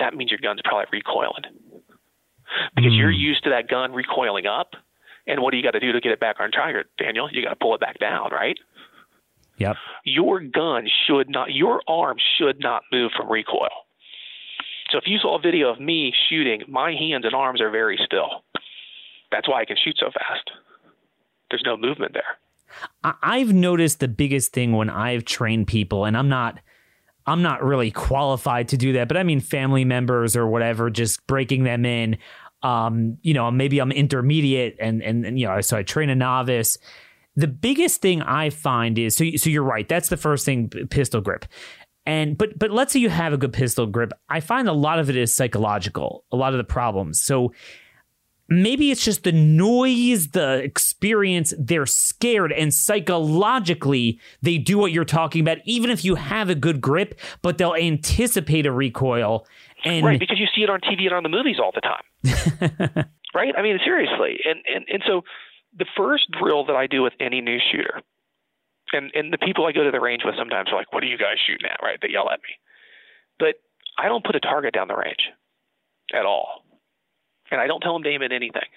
Speaker 3: that means your gun's probably recoiling because mm. you're used to that gun recoiling up. And what do you got to do to get it back on trigger, Daniel? You got to pull it back down, right?
Speaker 2: Yep.
Speaker 3: Your gun should not, your arm should not move from recoil. So if you saw a video of me shooting, my hands and arms are very still. That's why I can shoot so fast. There's no movement there.
Speaker 2: I've noticed the biggest thing when I've trained people, and I'm not. I'm not really qualified to do that, but I mean family members or whatever, just breaking them in. Um, you know, maybe I'm intermediate and, and and you know, so I train a novice the biggest thing I find is so. So you're right. That's the first thing. Pistol grip. And but but let's say you have a good pistol grip. I find a lot of it is psychological. A lot of the problems. So maybe it's just the noise, the experience. They're scared, and psychologically, they do what you're talking about. Even if you have a good grip, but they'll anticipate a recoil. And
Speaker 3: right, because you see it on TV and on the movies all the time. right? I mean, seriously. And, and and so the first drill that I do with any new shooter, and and the people I go to the range with sometimes are like, "What are you guys shooting at?" Right? They yell at me, but I don't put a target down the range at all, and I don't tell them to aim at anything.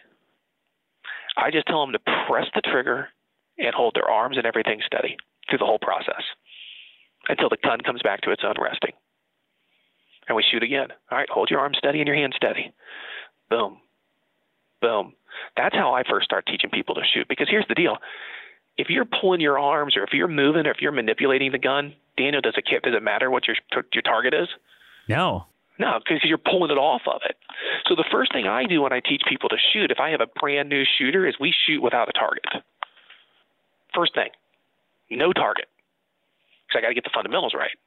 Speaker 3: I just tell them to press the trigger and hold their arms and everything steady through the whole process until the gun comes back to its own resting and we shoot again. All right, hold your arm steady and your hand steady. Boom. Boom. That's how I first start teaching people to shoot because here's the deal. If you're pulling your arms or if you're moving or if you're manipulating the gun, Daniel, does it does it matter what your your target is?
Speaker 2: No.
Speaker 3: No, because you're pulling it off of it. So the first thing I do when I teach people to shoot, if I have a brand new shooter, is we shoot without a target. First thing, no target, because I got to get the fundamentals right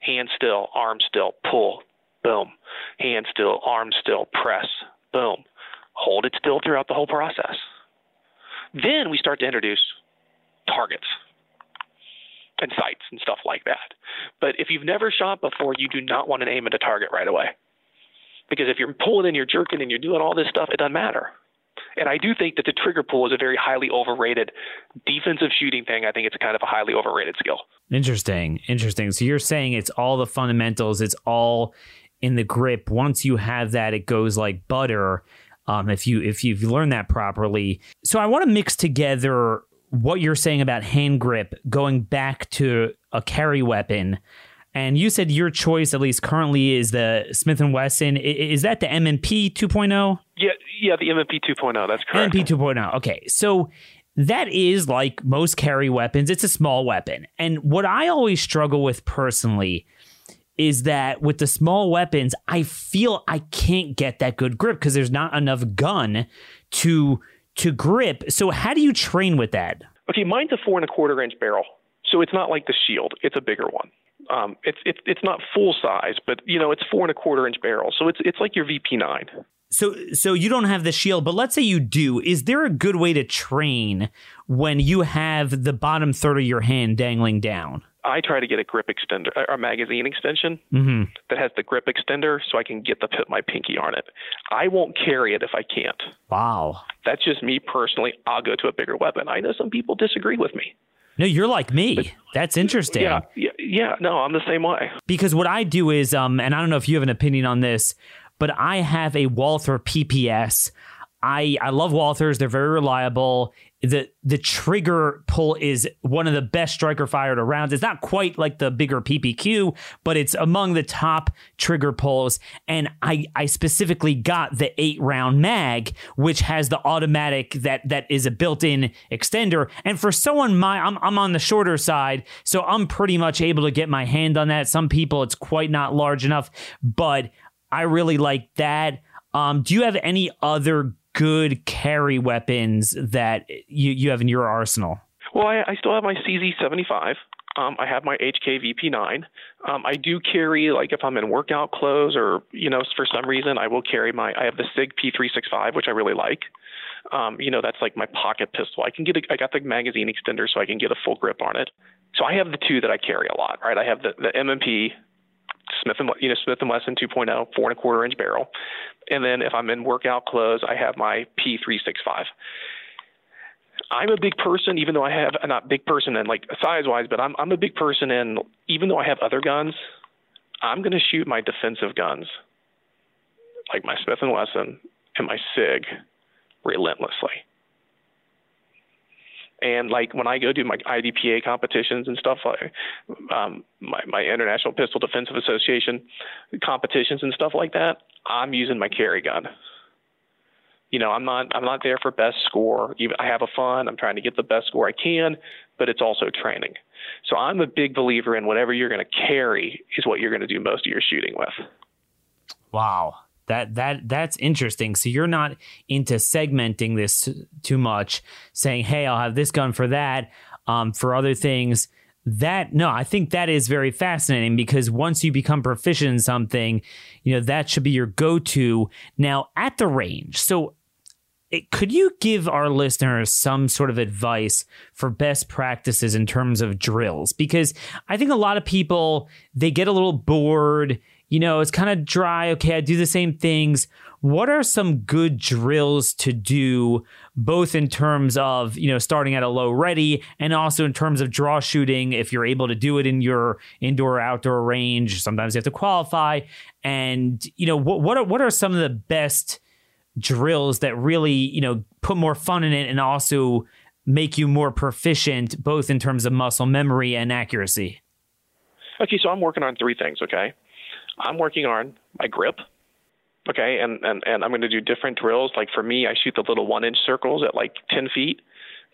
Speaker 3: hand still, arm still, pull, boom. Hand still, arm still, press, boom. Hold it still throughout the whole process. Then we start to introduce targets and sights and stuff like that. But if you've never shot before, you do not want to aim at a target right away. Because if you're pulling and you're jerking and you're doing all this stuff, it doesn't matter. And I do think that the trigger pull is a very highly overrated defensive shooting thing. I think it's kind of a highly overrated skill.
Speaker 2: Interesting. Interesting. So you're saying it's all the fundamentals, it's all in the grip. Once you have that, it goes like butter. Um, if you if you've learned that properly. So I want to mix together what you're saying about hand grip going back to a carry weapon and you said your choice, at least currently, is the Smith and Wesson. Is that the M&P 2.0?
Speaker 3: Yeah, yeah, the M&P 2.0. That's correct.
Speaker 2: M&P 2.0. Okay, so that is like most carry weapons. It's a small weapon, and what I always struggle with personally is that with the small weapons, I feel I can't get that good grip because there's not enough gun to to grip. So how do you train with that?
Speaker 3: Okay, mine's a four and a quarter inch barrel, so it's not like the Shield. It's a bigger one um, it's it's it's not full size, but you know it's four and a quarter inch barrel, so it's it's like your VP9.
Speaker 2: So so you don't have the shield, but let's say you do. Is there a good way to train when you have the bottom third of your hand dangling down?
Speaker 3: I try to get a grip extender, a magazine extension
Speaker 2: mm-hmm.
Speaker 3: that has the grip extender, so I can get the put my pinky on it. I won't carry it if I can't.
Speaker 2: Wow,
Speaker 3: that's just me personally. I'll go to a bigger weapon. I know some people disagree with me.
Speaker 2: No, you're like me. But, That's interesting.
Speaker 3: Yeah, yeah, yeah. No, I'm the same way.
Speaker 2: Because what I do is, um, and I don't know if you have an opinion on this, but I have a Walther PPS. I I love Walthers. They're very reliable the the trigger pull is one of the best striker fired around. It's not quite like the bigger PPQ, but it's among the top trigger pulls. And I I specifically got the eight round mag, which has the automatic that that is a built in extender. And for someone my I'm I'm on the shorter side, so I'm pretty much able to get my hand on that. Some people it's quite not large enough, but I really like that. Um, do you have any other good carry weapons that you, you have in your arsenal?
Speaker 3: Well, I, I still have my CZ75. Um, I have my HK VP9. Um, I do carry, like, if I'm in workout clothes or, you know, for some reason, I will carry my, I have the SIG P365, which I really like. Um, you know, that's like my pocket pistol. I can get, a, I got the magazine extender so I can get a full grip on it. So I have the two that I carry a lot, right? I have the, the M&P Smith and you know Smith and Wesson 2.0, four and a quarter inch barrel, and then if I'm in workout clothes, I have my P365. I'm a big person, even though I have not big person in like size wise, but I'm I'm a big person in even though I have other guns, I'm going to shoot my defensive guns, like my Smith and Wesson and my Sig, relentlessly. And like when I go do my IDPA competitions and stuff like um, my, my International Pistol Defensive Association competitions and stuff like that, I'm using my carry gun. You know, I'm not I'm not there for best score. I have a fun. I'm trying to get the best score I can, but it's also training. So I'm a big believer in whatever you're going to carry is what you're going to do most of your shooting with.
Speaker 2: Wow. That that that's interesting. So you're not into segmenting this too much, saying, "Hey, I'll have this gun for that." Um, for other things, that no i think that is very fascinating because once you become proficient in something you know that should be your go-to now at the range so it, could you give our listeners some sort of advice for best practices in terms of drills because i think a lot of people they get a little bored you know it's kind of dry okay i do the same things. What are some good drills to do both in terms of you know starting at a low ready and also in terms of draw shooting if you're able to do it in your indoor outdoor range sometimes you have to qualify. And you know what what are, what are some of the best drills that really you know put more fun in it and also make you more proficient both in terms of muscle memory and accuracy?
Speaker 3: Okay so i'm working on three things okay i'm working on my grip okay and and, and i'm going to do different drills. Like for me i shoot the little one inch circles at like 10 feet.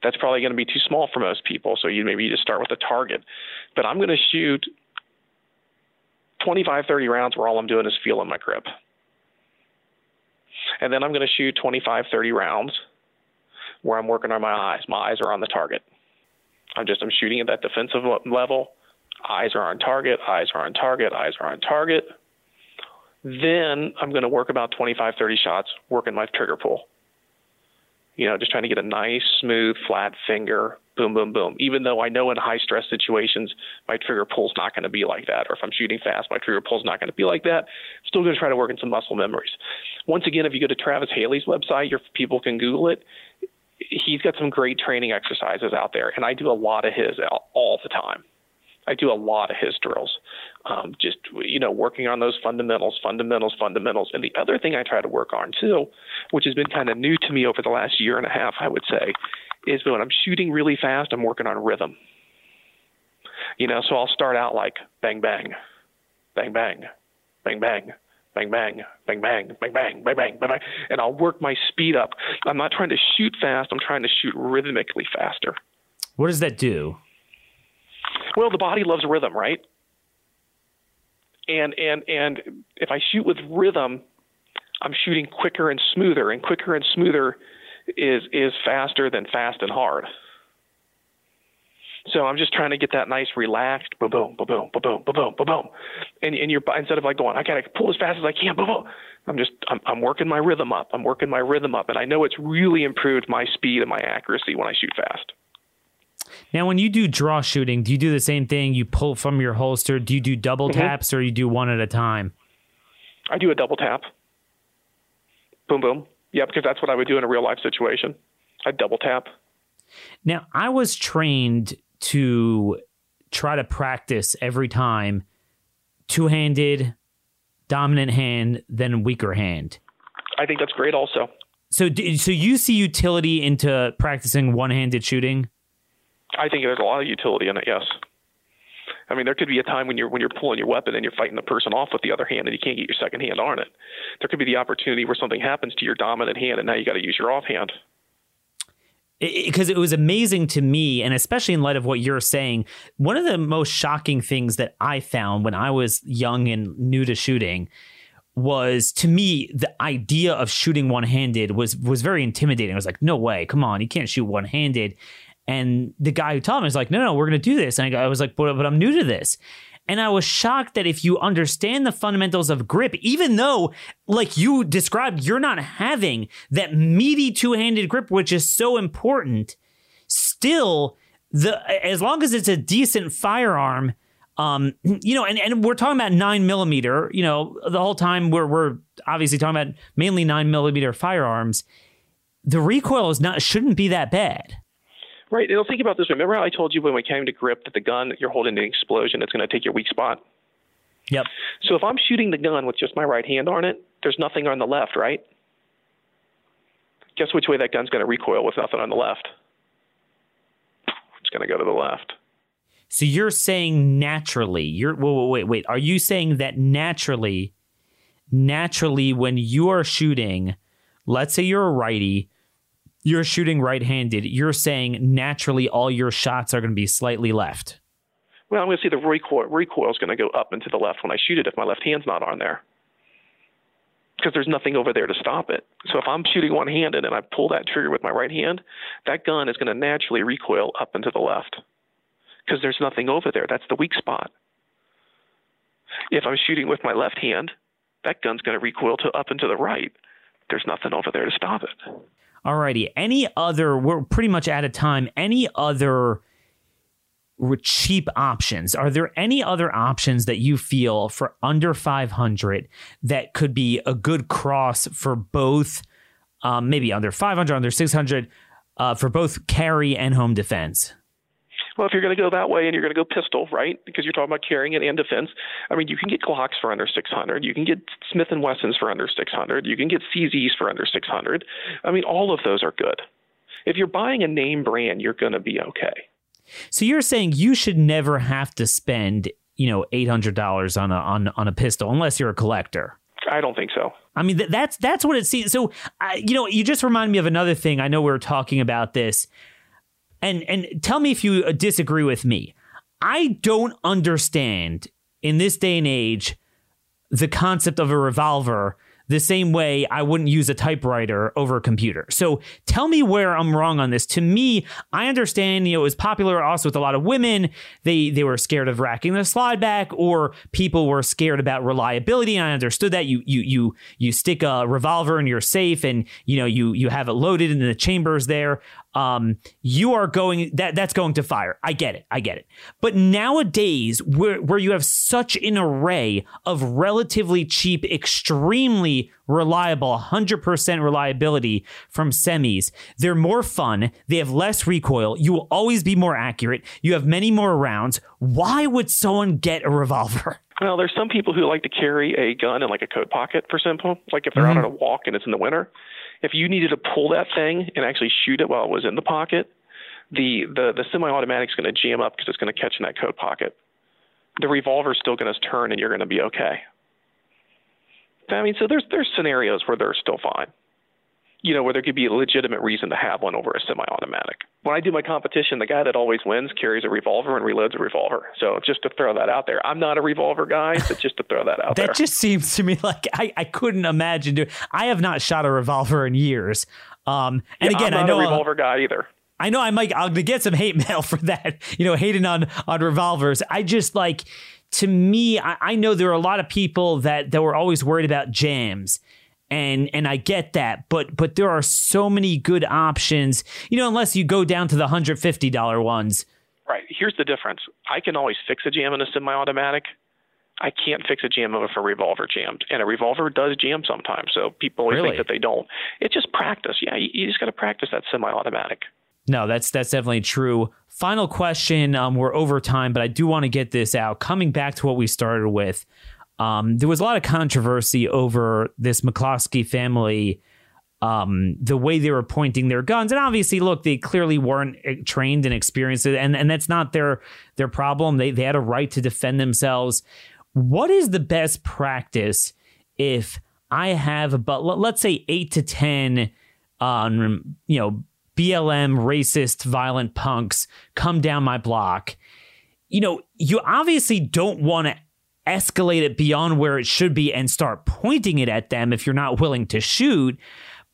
Speaker 3: That's probably going to be too small for most people so you maybe you just start with a target. But i'm going to shoot 25 30 rounds where all i'm doing is feeling my grip. And then i'm going to shoot 25 30 rounds where i'm working on my eyes. My eyes are on the target. I'm just i'm shooting at that defensive level eyes are on target eyes are on target eyes are on target then I'm going to work about 25, 30 shots, working my trigger pull. You know, just trying to get a nice, smooth, flat finger, boom, boom, boom. Even though I know in high stress situations, my trigger pull's not going to be like that. Or if I'm shooting fast, my trigger pull's not going to be like that. Still going to try to work in some muscle memories. Once again, if you go to Travis Haley's website, your people can Google it. He's got some great training exercises out there, and I do a lot of his all the time. I do a lot of his drills um, just you know working on those fundamentals, fundamentals, fundamentals. And the other thing I try to work on too, which has been kind of new to me over the last year and a half, I would say, is when I'm shooting really fast, I'm working on rhythm. You know, so I'll start out like bang bang, bang bang, bang bang. Bang bang, bang bang, bang bang, bang bang, bang bang, and I'll work my speed up. I'm not trying to shoot fast. I'm trying to shoot rhythmically faster.
Speaker 2: What does that do?
Speaker 3: Well, the body loves rhythm, right? and and and if I shoot with rhythm, I'm shooting quicker and smoother, and quicker and smoother is is faster than fast and hard. So I'm just trying to get that nice relaxed boom boom boom boom boom boom boom boom boom, and and you're instead of like going I gotta pull as fast as I can boom boom. I'm just I'm I'm working my rhythm up. I'm working my rhythm up, and I know it's really improved my speed and my accuracy when I shoot fast.
Speaker 2: Now, when you do draw shooting, do you do the same thing? You pull from your holster. Do you do double mm-hmm. taps or you do one at a time?
Speaker 3: I do a double tap. Boom, boom. Yeah, because that's what I would do in a real life situation. I double tap.
Speaker 2: Now, I was trained to try to practice every time two handed, dominant hand, then weaker hand.
Speaker 3: I think that's great also.
Speaker 2: So, so you see utility into practicing one handed shooting?
Speaker 3: I think there's a lot of utility in it. Yes. I mean, there could be a time when you're when you're pulling your weapon and you're fighting the person off with the other hand, and you can't get your second hand on it. There could be the opportunity where something happens to your dominant hand, and now you got to use your offhand.
Speaker 2: Because it, it, it was amazing to me, and especially in light of what you're saying, one of the most shocking things that I found when I was young and new to shooting was to me the idea of shooting one handed was was very intimidating. I was like, no way, come on, you can't shoot one handed. And the guy who taught me was like, no, no, we're going to do this. And I, was like, but, but I'm new to this. And I was shocked that if you understand the fundamentals of grip, even though, like you described, you're not having that meaty two handed grip, which is so important, still, the as long as it's a decent firearm, um, you know, and, and we're talking about nine millimeter, you know, the whole time we're, we're obviously talking about mainly nine millimeter firearms. The recoil is not shouldn't be that bad.
Speaker 3: Right. And think about this. Remember how I told you when we came to grip that the gun that you're holding the explosion, it's going to take your weak spot?
Speaker 2: Yep.
Speaker 3: So if I'm shooting the gun with just my right hand on it, there's nothing on the left, right? Guess which way that gun's going to recoil with nothing on the left? It's going to go to the left.
Speaker 2: So you're saying naturally, you're wait, wait, wait. Are you saying that naturally, naturally, when you are shooting, let's say you're a righty, you're shooting right-handed, you're saying naturally all your shots are going to be slightly left.
Speaker 3: Well, I'm going to see the recoil. Recoil is going to go up and to the left when I shoot it if my left hand's not on there, because there's nothing over there to stop it. So if I'm shooting one-handed and I pull that trigger with my right hand, that gun is going to naturally recoil up and to the left, because there's nothing over there. That's the weak spot. If I'm shooting with my left hand, that gun's going to recoil to up and to the right. There's nothing over there to stop it.
Speaker 2: Alrighty. Any other? We're pretty much out of time. Any other cheap options? Are there any other options that you feel for under 500 that could be a good cross for both? Um, maybe under 500, under 600, uh, for both carry and home defense.
Speaker 3: Well, if you're going to go that way and you're going to go pistol, right? Because you're talking about carrying it and defense. I mean, you can get Glocks for under 600. You can get Smith and Wessons for under 600. You can get CZs for under 600. I mean, all of those are good. If you're buying a name brand, you're going to be okay.
Speaker 2: So you're saying you should never have to spend, you know, eight hundred dollars on a on on a pistol unless you're a collector.
Speaker 3: I don't think so.
Speaker 2: I mean, that's that's what it seems. So, uh, you know, you just remind me of another thing. I know we were talking about this and and tell me if you uh, disagree with me. I don't understand in this day and age the concept of a revolver the same way I wouldn't use a typewriter over a computer. So tell me where I'm wrong on this. To me, I understand, you know, it was popular also with a lot of women. They they were scared of racking the slide back or people were scared about reliability. And I understood that. You you you you stick a revolver in your safe and you know you you have it loaded in the chambers there um, you are going that that's going to fire. I get it. I get it. But nowadays, where where you have such an array of relatively cheap, extremely reliable, 100% reliability from semis, they're more fun. They have less recoil. You will always be more accurate. You have many more rounds. Why would someone get a revolver?
Speaker 3: Well, there's some people who like to carry a gun in like a coat pocket, for simple. Like if they're mm-hmm. out on a walk and it's in the winter, if you needed to pull that thing and actually shoot it while it was in the pocket, the the, the semi-automatic is going to jam up because it's going to catch in that coat pocket. The revolver is still going to turn, and you're going to be okay. I mean, so there's there's scenarios where they're still fine you know, where there could be a legitimate reason to have one over a semi-automatic. When I do my competition, the guy that always wins carries a revolver and reloads a revolver. So just to throw that out there, I'm not a revolver guy, but just to throw that out
Speaker 2: that
Speaker 3: there.
Speaker 2: That just seems to me like I, I couldn't imagine doing. I have not shot a revolver in years. Um, and
Speaker 3: yeah,
Speaker 2: again,
Speaker 3: I'm
Speaker 2: know
Speaker 3: a revolver guy either.
Speaker 2: I know I might. Gonna get some hate mail for that. You know, hating on on revolvers. I just like to me. I, I know there are a lot of people that that were always worried about jams and and I get that, but but there are so many good options. You know, unless you go down to the hundred fifty dollar ones.
Speaker 3: Right. Here's the difference. I can always fix a jam in a semi-automatic. I can't fix a jam if a revolver jammed, and a revolver does jam sometimes. So people always
Speaker 2: really?
Speaker 3: think that they don't. It's just practice. Yeah, you, you just got to practice that semi-automatic.
Speaker 2: No, that's that's definitely true. Final question. Um, we're over time, but I do want to get this out. Coming back to what we started with, um, there was a lot of controversy over this McCloskey family, um, the way they were pointing their guns, and obviously, look, they clearly weren't eh, trained and experienced, and and that's not their their problem. They they had a right to defend themselves. What is the best practice if I have about let's say eight to ten, um, you know, BLM racist violent punks come down my block? You know, you obviously don't want to escalate it beyond where it should be and start pointing it at them if you're not willing to shoot.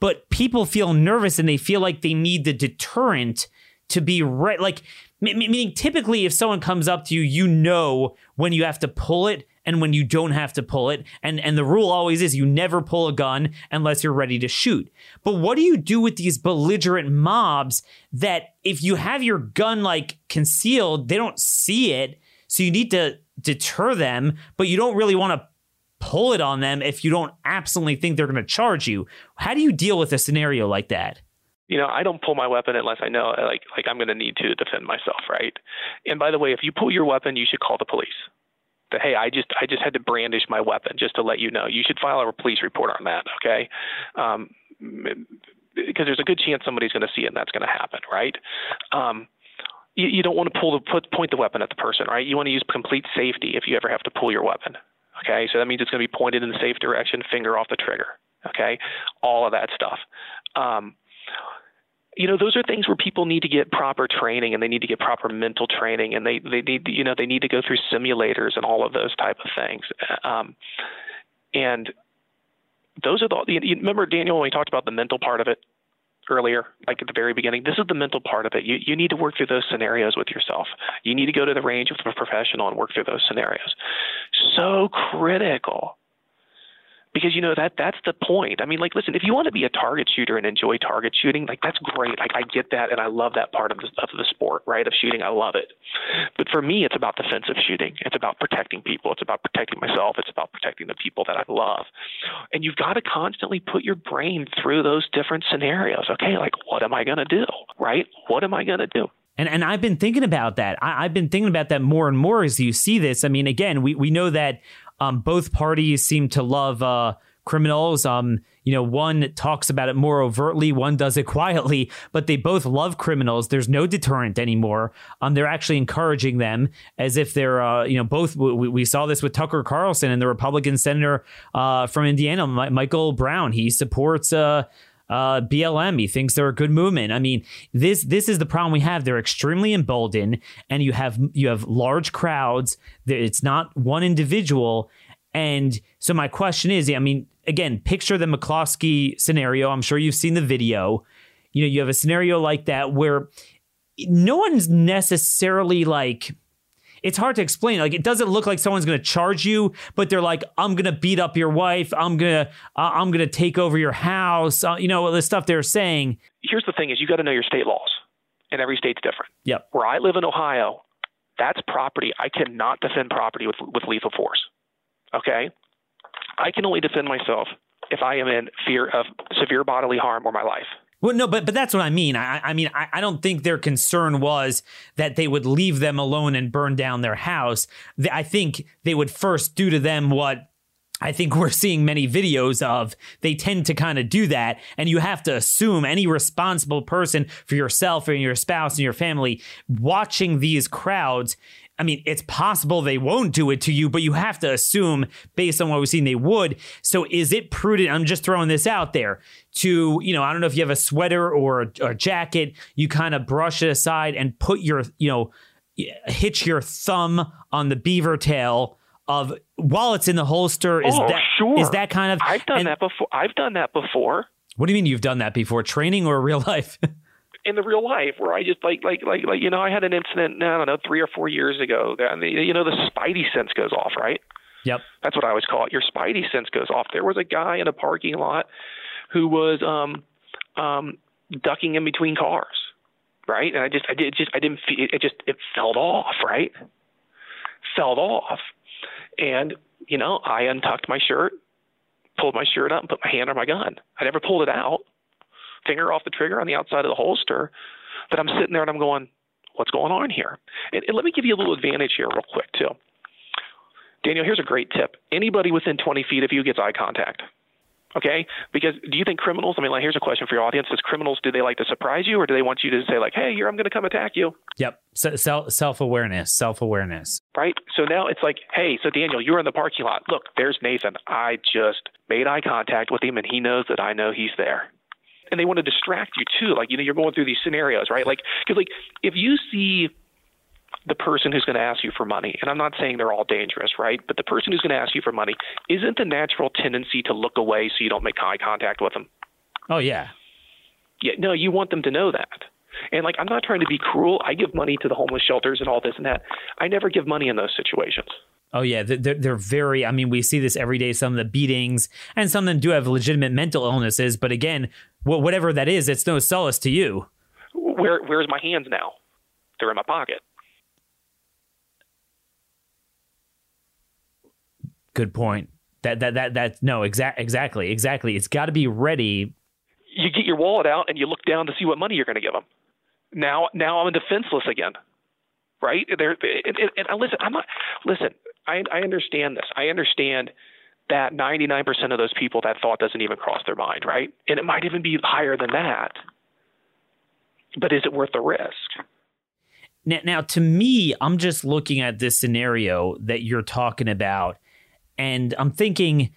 Speaker 2: But people feel nervous and they feel like they need the deterrent to be right. Like, meaning typically, if someone comes up to you, you know when you have to pull it and when you don't have to pull it. And, and the rule always is you never pull a gun unless you're ready to shoot. But what do you do with these belligerent mobs that if you have your gun like concealed, they don't see it? So you need to deter them, but you don't really want to pull it on them if you don't absolutely think they're going to charge you. How do you deal with a scenario like that?
Speaker 3: You know, I don't pull my weapon unless I know like like I'm going to need to defend myself, right? And by the way, if you pull your weapon, you should call the police. That hey, I just I just had to brandish my weapon just to let you know. You should file a police report on that, okay? Um, because there's a good chance somebody's going to see it and that's going to happen, right? Um, you, you don't want to pull the put, point the weapon at the person, right? You want to use complete safety if you ever have to pull your weapon. Okay, so that means it's going to be pointed in the safe direction, finger off the trigger. Okay, all of that stuff. Um, you know, those are things where people need to get proper training and they need to get proper mental training and they they need you know they need to go through simulators and all of those type of things. Um, and those are the you remember Daniel when we talked about the mental part of it earlier, like at the very beginning, this is the mental part of it. You you need to work through those scenarios with yourself. You need to go to the range with a professional and work through those scenarios. So critical because you know that that's the point. I mean, like, listen, if you want to be a target shooter and enjoy target shooting, like that's great. Like I get that, and I love that part of the of the sport, right? Of shooting, I love it. But for me, it's about defensive shooting. It's about protecting people. It's about protecting myself. It's about protecting the people that I love. And you've got to constantly put your brain through those different scenarios. Okay, like what am I going to do? Right? What am I going to do?
Speaker 2: And and I've been thinking about that. I, have been thinking about that more and more as you see this. I mean, again, we we know that um, both parties seem to love uh, criminals. Um, you know, one talks about it more overtly, one does it quietly, but they both love criminals. There's no deterrent anymore. Um, they're actually encouraging them as if they're, uh, you know, both. We, we, saw this with Tucker Carlson and the Republican senator uh, from Indiana, Michael Braun. He supports. Uh, uh, BLM. He thinks they're a good movement. I mean, this this is the problem we have. They're extremely emboldened, and you have you have large crowds. It's not one individual. And so my question is, I mean, again, picture the McCloskey scenario. I'm sure you've seen the video. You know, you have a scenario like that where no one's necessarily like it's hard to explain. Like it doesn't look like someone's going to charge you, but they're like, "I'm going to beat up your wife. I'm gonna, uh, I'm going to take over your house." Uh, you know the stuff they're saying.
Speaker 3: Here's the thing: is you got to know your state laws, and every state's different.
Speaker 2: Yep.
Speaker 3: Where I live in Ohio, that's property. I cannot defend property with with lethal force. Okay, I can only defend myself if I am in fear of severe bodily harm or my life.
Speaker 2: Well, no, but but that's what I mean. I, I mean, I, I don't think their concern was that they would leave them alone and burn down their house. I think they would first do to them what I think we're seeing many videos of. They tend to kind of do that, and you have to assume any responsible person for yourself and your spouse and your family watching these crowds I mean, it's possible they won't do it to you, but you have to assume, based on what we've seen, they would. So, is it prudent? I'm just throwing this out there to, you know, I don't know if you have a sweater or a, a jacket, you kind of brush it aside and put your, you know, hitch your thumb on the beaver tail of while it's in the holster. Is
Speaker 3: oh,
Speaker 2: that
Speaker 3: sure.
Speaker 2: is that kind of?
Speaker 3: I've done and, that before. I've done that before.
Speaker 2: What do you mean you've done that before? Training or real life?
Speaker 3: In the real life where I just like like like like you know I had an incident I don't know three or four years ago and the, you know the spidey sense goes off right?
Speaker 2: Yep.
Speaker 3: That's what I always call it. Your spidey sense goes off. There was a guy in a parking lot who was um um ducking in between cars right? And I just I did just I didn't feel it just it fell off right? Fell off. And you know I untucked my shirt pulled my shirt up and put my hand on my gun. I never pulled it out finger off the trigger on the outside of the holster. But I'm sitting there and I'm going, what's going on here? And, and let me give you a little advantage here, real quick, too. Daniel, here's a great tip. Anybody within 20 feet of you gets eye contact. Okay? Because do you think criminals, I mean, like, here's a question for your audience. Does criminals, do they like to surprise you or do they want you to say, like, hey, here, I'm going to come attack you?
Speaker 2: Yep. So, self awareness, self awareness.
Speaker 3: Right? So now it's like, hey, so Daniel, you're in the parking lot. Look, there's Nathan. I just made eye contact with him and he knows that I know he's there and they want to distract you too. Like you know, you're going through these scenarios, right? Like because like if you see the person who's going to ask you for money, and I'm not saying they're all dangerous, right? But the person who's going to ask you for money isn't the natural tendency to look away so you don't make eye contact with them.
Speaker 2: Oh yeah.
Speaker 3: Yeah, no, you want them to know that. And like, I'm not trying to be cruel. I give money to the homeless shelters and all this and that. I never give money in those situations.
Speaker 2: Oh yeah, they're they're very. I mean, we see this every day. Some of the beatings, and some of them do have legitimate mental illnesses. But again, whatever that is, it's no solace to you.
Speaker 3: Where where's my hands now? They're in my pocket.
Speaker 2: Good point. That that that that no exact exactly exactly. It's got to be ready.
Speaker 3: You get your wallet out and you look down to see what money you're going to give them. Now now I'm defenseless again right? There, and, listen, I'm not. Listen, I, I understand this. I understand that 99% of those people that thought doesn't even cross their mind, right? And it might even be higher than that. But is it worth the risk?
Speaker 2: Now, now, to me, I'm just looking at this scenario that you're talking about, and I'm thinking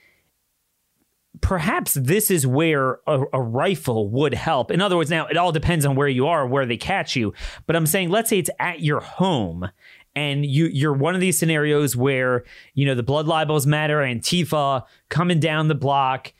Speaker 2: perhaps this is where a, a, rifle would help. In other words, now it all depends on where you are, where they catch you. But I'm saying, let's say it's at your home and you you're one of these scenarios where you know the blood libels matter antifa coming down the block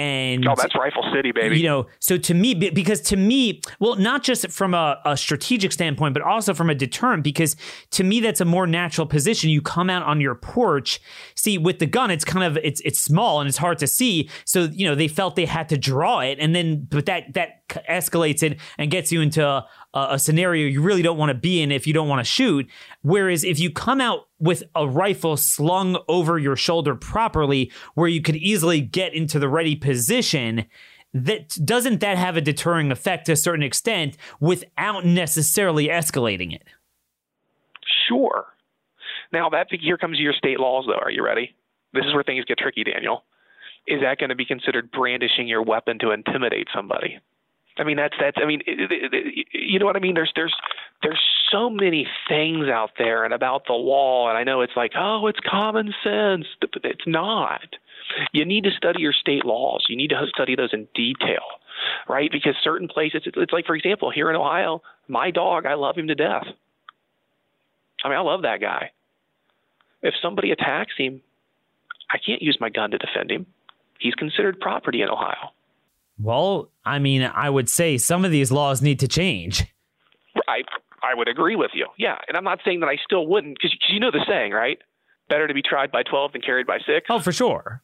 Speaker 2: And
Speaker 3: oh, that's Rifle City, baby.
Speaker 2: You know, so to me, because to me, well, not just from a, a, strategic standpoint, but also from a deterrent, because to me, that's a more natural position. You come out on your porch. See, with the gun, it's kind of it's it's small and it's hard to see. So you know, they felt they had to draw it, and then but that that escalates it and gets you into a, a scenario you really don't want to be in if you don't want to shoot. Whereas if you come out with a rifle slung over your shoulder properly, where you could easily get into the ready position, that doesn't that have a deterring effect to a certain extent without necessarily escalating it?
Speaker 3: Sure. Now that here comes your state laws, though. Are you ready? This is where things get tricky, Daniel. Is that going to be considered brandishing your weapon to intimidate somebody? I mean, that's that's. I mean, it, it, it, you know what I mean. There's there's there's so many things out there and about the law, and I know it's like, oh, it's common sense, but it's not. You need to study your state laws. You need to study those in detail, right? Because certain places, it's, it's like, for example, here in Ohio, my dog, I love him to death. I mean, I love that guy. If somebody attacks him, I can't use my gun to defend him. He's considered property in Ohio.
Speaker 2: Well, I mean, I would say some of these laws need to change.
Speaker 3: I I would agree with you. Yeah, and I'm not saying that I still wouldn't because you know the saying, right? Better to be tried by 12 than carried by six.
Speaker 2: Oh, for sure.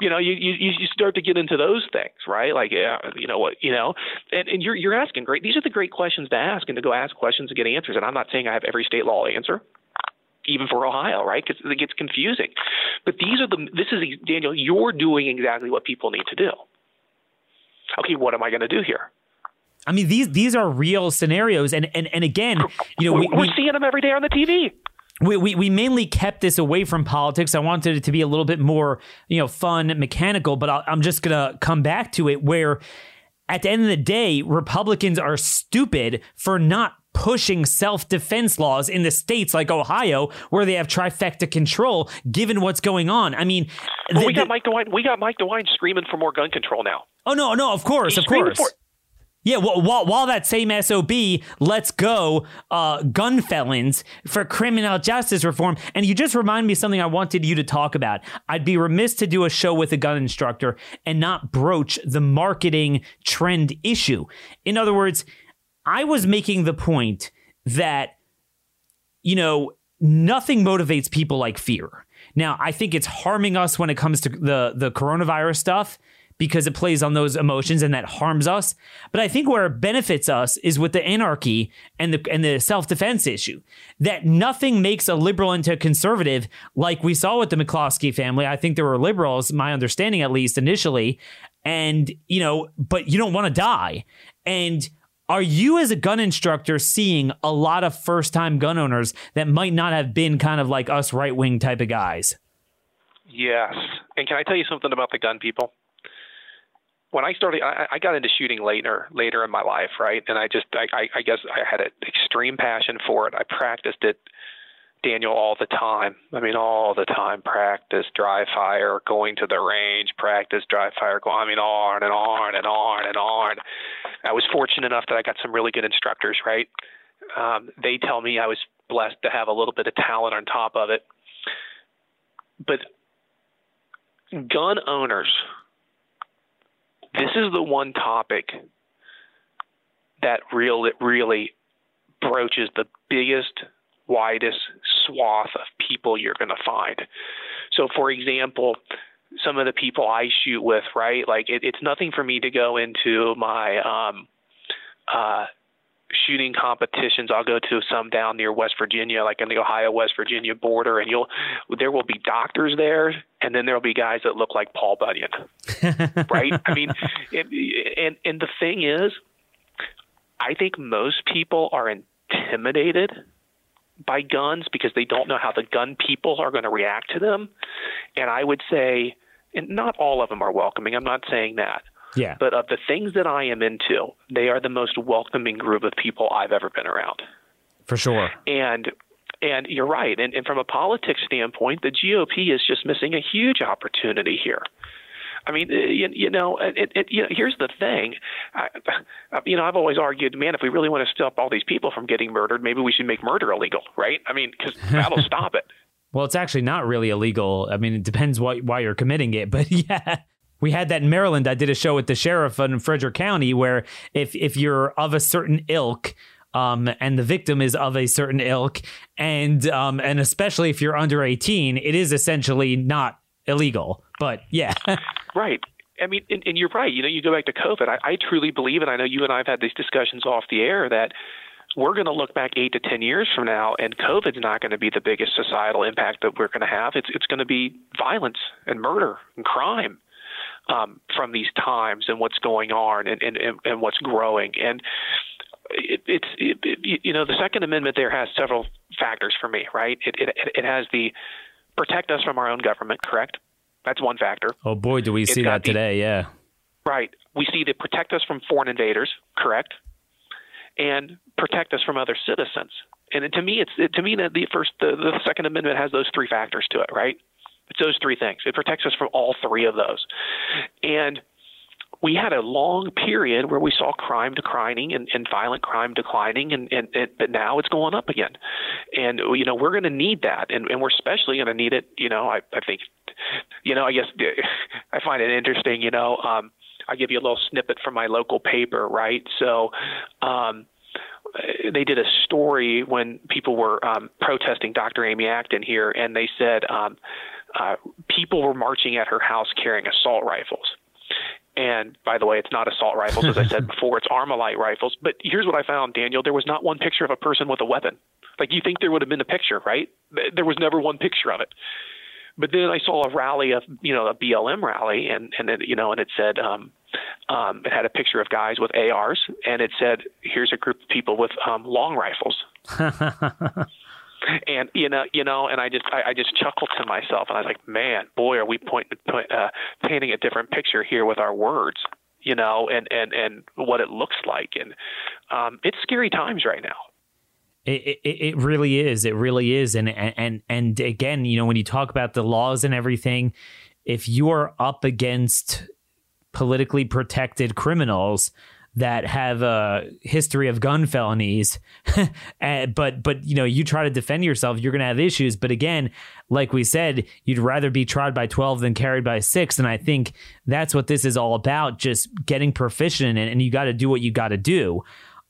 Speaker 3: You know, you, you you start to get into those things, right? Like, yeah, you know what, you know, and, and you're you're asking great. These are the great questions to ask, and to go ask questions and get answers. And I'm not saying I have every state law answer, even for Ohio, right? Because it gets confusing. But these are the. This is Daniel. You're doing exactly what people need to do okay, what am I going to do here?
Speaker 2: I mean, these these are real scenarios, and and and again, you know,
Speaker 3: we, are seeing them every day on the TV.
Speaker 2: We, we, we mainly kept this away from politics. I wanted it to be a little bit more, you know, fun, mechanical. But i I'm just gonna come back to it where, at the end of the day, Republicans are stupid for not pushing self defense laws in the states like Ohio, where they have trifecta control, given what's going on. I mean,
Speaker 3: well, we got Mike DeWine. We got Mike DeWine screaming for more gun control now.
Speaker 2: Oh no, no, of course, He's of course. For- yeah, well, while, while that same SOB lets go uh, gun felons for criminal justice reform. And you just remind me of something I wanted you to talk about. I'd be remiss to do a show with a gun instructor and not broach the marketing trend issue. In other words, I was making the point that, you know, nothing motivates people like fear. Now, I think it's harming us when it comes to the, the coronavirus stuff because it plays on those emotions and that harms us. But I think where it benefits us is with the anarchy and the and the self-defense issue. That nothing makes a liberal into a conservative like we saw with the McCloskey family. I think there were liberals, my understanding at least initially, and you know, but you don't want to die. And are you, as a gun instructor, seeing a lot of first time gun owners that might not have been kind of like us right wing type of guys?
Speaker 3: Yes. And can I tell you something about the gun people? When I started, I, I got into shooting later, later in my life, right? And I just, I, I guess, I had an extreme passion for it. I practiced it Daniel all the time. I mean, all the time. Practice, dry fire, going to the range, practice, dry fire, go. I mean, on and on and on and on. I was fortunate enough that I got some really good instructors, right? Um, they tell me I was blessed to have a little bit of talent on top of it. But gun owners, this is the one topic that real, really broaches the biggest widest swath of people you're going to find. So, for example, some of the people I shoot with, right? Like it, it's nothing for me to go into my um, uh, shooting competitions. I'll go to some down near West Virginia, like in the Ohio West Virginia border, and you'll there will be doctors there, and then there'll be guys that look like Paul Bunyan, right? I mean, it, and and the thing is, I think most people are intimidated by guns because they don't know how the gun people are going to react to them. And I would say, and not all of them are welcoming. I'm not saying that.
Speaker 2: Yeah.
Speaker 3: But of the things that I am into, they are the most welcoming group of people I've ever been around.
Speaker 2: For sure.
Speaker 3: And and you're right. And, and from a politics standpoint, the GOP is just missing a huge opportunity here. I mean, you, you know, it, it, you know, here's the thing. I, you know, I've always argued, man, if we really want to stop all these people from getting murdered, maybe we should make murder illegal, right? I mean, because that'll stop it.
Speaker 2: Well, it's actually not really illegal. I mean, it depends why why you're committing it, but yeah. We had that in Maryland. I did a show with the sheriff in Frederick County where if if you're of a certain ilk, um, and the victim is of a certain ilk, and um, and especially if you're under 18, it is essentially not illegal. But yeah,
Speaker 3: right. I mean, and, and, you're right. You know, you go back to COVID. I, I truly believe, and I know you and I have had these discussions off the air that we're going to look back eight to ten years from now, and COVID's not going to be the biggest societal impact that we're going to have. It's it's going to be violence and murder and crime um, from these times and what's going on and and, and what's growing. And it, it's it, it, you know the Second Amendment there has several factors for me, right? It it it has the protect us from our own government, correct? That's one factor.
Speaker 2: Oh boy, do we it's see that the, today? Yeah.
Speaker 3: Right. We see the protect us from foreign invaders, correct? And protect us from other citizens. And to me, it's it, to me that the first the, the Second Amendment has those three factors to it, right? It's those three things. It protects us from all three of those. And we had a long period where we saw crime declining and, and violent crime declining, and, and, and but now it's going up again. And you know we're going to need that, and, and we're especially going to need it. You know, I, I think, you know, I guess I find it interesting. You know, um, I give you a little snippet from my local paper, right? So. Um, they did a story when people were um, protesting Dr. Amy Acton here, and they said um, uh, people were marching at her house carrying assault rifles. And by the way, it's not assault rifles, as I said before, it's Armalite rifles. But here's what I found, Daniel. There was not one picture of a person with a weapon. Like you think there would have been a picture, right? There was never one picture of it. But then I saw a rally of, you know, a BLM rally, and and it, you know, and it said, um, um, it had a picture of guys with ARs, and it said, "Here's a group of people with um, long rifles." and you know, you know, and I just I, I just chuckled to myself, and I was like, man, boy, are we point, point, uh, painting a different picture here with our words, you know, and and and what it looks like, and um, it's scary times right now.
Speaker 2: It, it, it really is. It really is. And, and, and again, you know, when you talk about the laws and everything, if you are up against politically protected criminals, that have a history of gun felonies and, eh, but but you know you try to defend yourself you're going to have issues but again like we said you'd rather be tried by 12 than carried by 6 and i think that's what this is all about just getting proficient it and you got to do what you got to do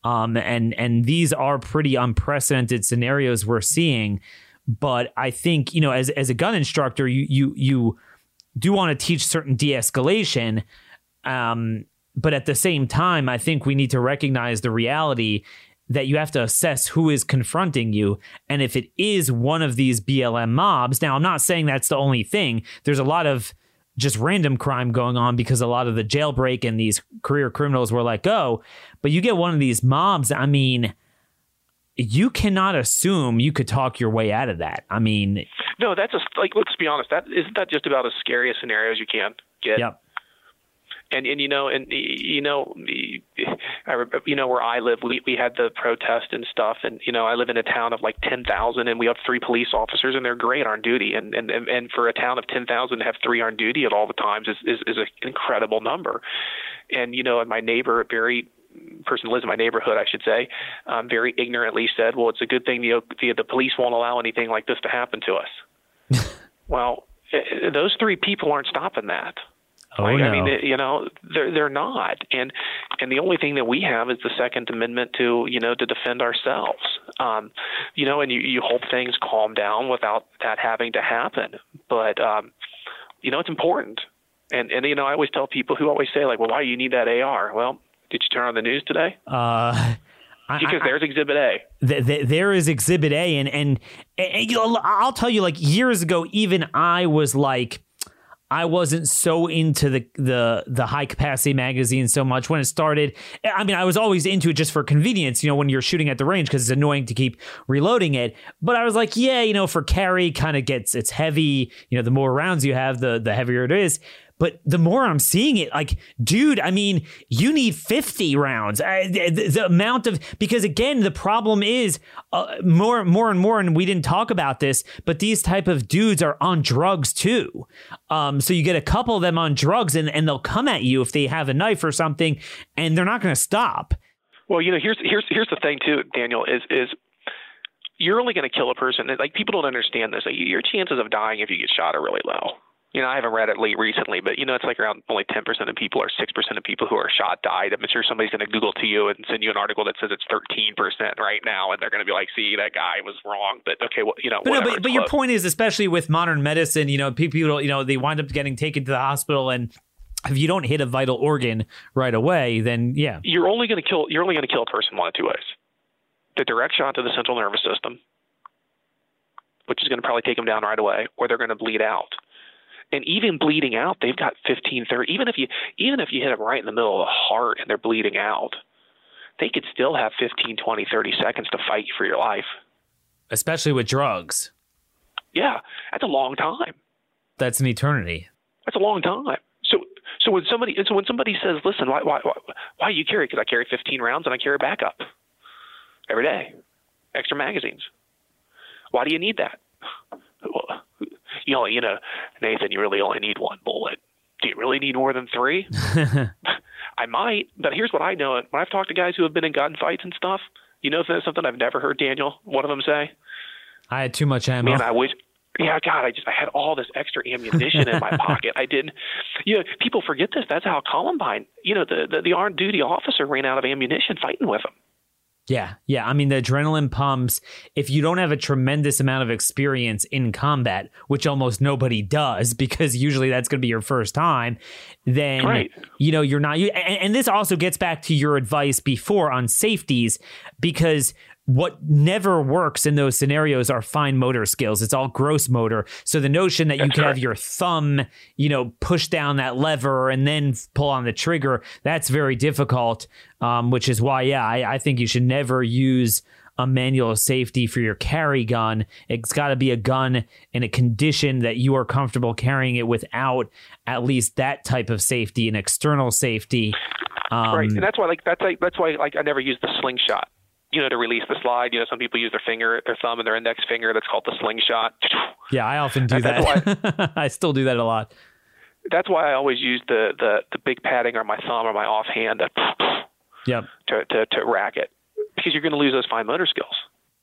Speaker 2: um, and and these are pretty unprecedented scenarios we're seeing but i think you know as as a gun instructor you you you do want to teach certain de-escalation um, but at the same time, I think we need to recognize the reality that you have to assess who is confronting you. And if it is one of these BLM mobs, now I'm not saying that's the only thing. There's a lot of just random crime going on because a lot of the jailbreak and these career criminals were let go. But you get one of these mobs, I mean, you cannot assume you could talk your way out of that. I mean,
Speaker 3: no, that's a, like, let's be honest, that isn't that just about as scary a scenario as you can get.
Speaker 2: Yep
Speaker 3: and and you know and you know I, you know where I live we we had the protest and stuff and you know I live in a town of like 10,000 and we have three police officers and they're great on duty and and and for a town of 10,000 to have three on duty at all the times is is, is an incredible number and you know and my neighbor a very person who lives in my neighborhood, I should say, um, very ignorantly said, "Well, it's a good thing the the, the police won't allow anything like this to happen to us." well, eh, eh, those three people aren't stopping that.
Speaker 2: Oh, like, no.
Speaker 3: I mean, you know, they're they're not, and and the only thing that we have is the Second Amendment to you know to defend ourselves. Um, you know, and you you hope things calm down without that having to happen. But um, you know, it's important. And and you know, I always tell people who always say like, well, why do you need that AR? Well, did you turn on the news today?
Speaker 2: Uh.
Speaker 3: Because there's Exhibit A.
Speaker 2: Th- th- there is Exhibit A, and and, and you know, I'll tell you, like years ago, even I was like, I wasn't so into the the the high capacity magazine so much when it started. I mean, I was always into it just for convenience, you know, when you're shooting at the range because it's annoying to keep reloading it. But I was like, yeah, you know, for carry, kind of gets it's heavy. You know, the more rounds you have, the the heavier it is. But the more I'm seeing it, like, dude, I mean, you need 50 rounds. Uh, the, the, amount of because again, the problem is uh, more, more and more, and we didn't talk about this, but these type of dudes are on drugs too. Um, so you get a couple of them on drugs, and and they'll come at you if they have a knife or something, and they're not going to stop.
Speaker 3: Well, you know, here's here's here's the thing too, Daniel is is you're only going to kill a person. Like people don't understand this. Like, your chances of dying if you get shot are really low You know, I haven't read it late recently, but you know, it's like around only 10% of people or 6% of people who are shot died. I'm sure somebody's going to Google to you and send you an article that says it's 13% right now, and they're going to be like, "See, that guy was wrong." But okay, well, you know,
Speaker 2: but
Speaker 3: whatever,
Speaker 2: no, but, but your point is, especially with modern medicine, you know, people, you know, they wind up getting taken to the hospital, and if you don't hit a vital organ right away, then yeah,
Speaker 3: you're only going to kill. You're only going to kill a person one of two ways: the direct shot to the central nervous system, which is going to probably take them down right away, or they're going to bleed out and even bleeding out, they've got 15, 30. Even if you even if you hit them right in the middle of the heart and they're bleeding out, they could still have 15, 20, 30 seconds to fight for your life.
Speaker 2: Especially with drugs.
Speaker 3: Yeah, that's a long time.
Speaker 2: That's an eternity.
Speaker 3: That's a long time. So so when somebody so when somebody says, "Listen, why why why, why you carry?" Because I carry 15 rounds and I carry backup every day, extra magazines. Why do you need that? Well, you know, you know, Nathan, you really only need one bullet. Do you really need more than three? I might, but here's what I know. When I've talked to guys who have been in gunfights and stuff, you know, there's something I've never heard Daniel, one of them say.
Speaker 2: I had too much ammo.
Speaker 3: Man, I wish. Yeah, God, I just I had all this extra ammunition in my pocket. I didn't. You know, people forget this. That's how Columbine. You know, the the, the armed duty officer ran out of ammunition fighting with them.
Speaker 2: Yeah, yeah. I mean, the adrenaline pumps, if you don't have a tremendous amount of experience in combat, which almost nobody does, because usually that's going to be your first time, then,
Speaker 3: right.
Speaker 2: you know, you're not. You, and, and this also gets back to your advice before on safeties, because what never works in those scenarios are fine motor skills. It's all gross motor. So the notion that you can have your thumb, you know, push down that lever and then pull on the trigger, that's very difficult. Um, which is why, yeah, I, I think you should never use a manual safety for your carry gun. It's got to be a gun in a condition that you are comfortable carrying it without at least that type of safety and external safety.
Speaker 3: Um, right, and that's why, like, that's like that's why, like, I never use the slingshot you know, to release the slide. You know, some people use their finger, their thumb, and their index finger. That's called the slingshot.
Speaker 2: Yeah, I often do that. Why, I still do that a lot.
Speaker 3: That's why I always use the the, the big padding on my thumb or my offhand to,
Speaker 2: yep.
Speaker 3: to, to to rack it because you're going to lose those fine motor skills.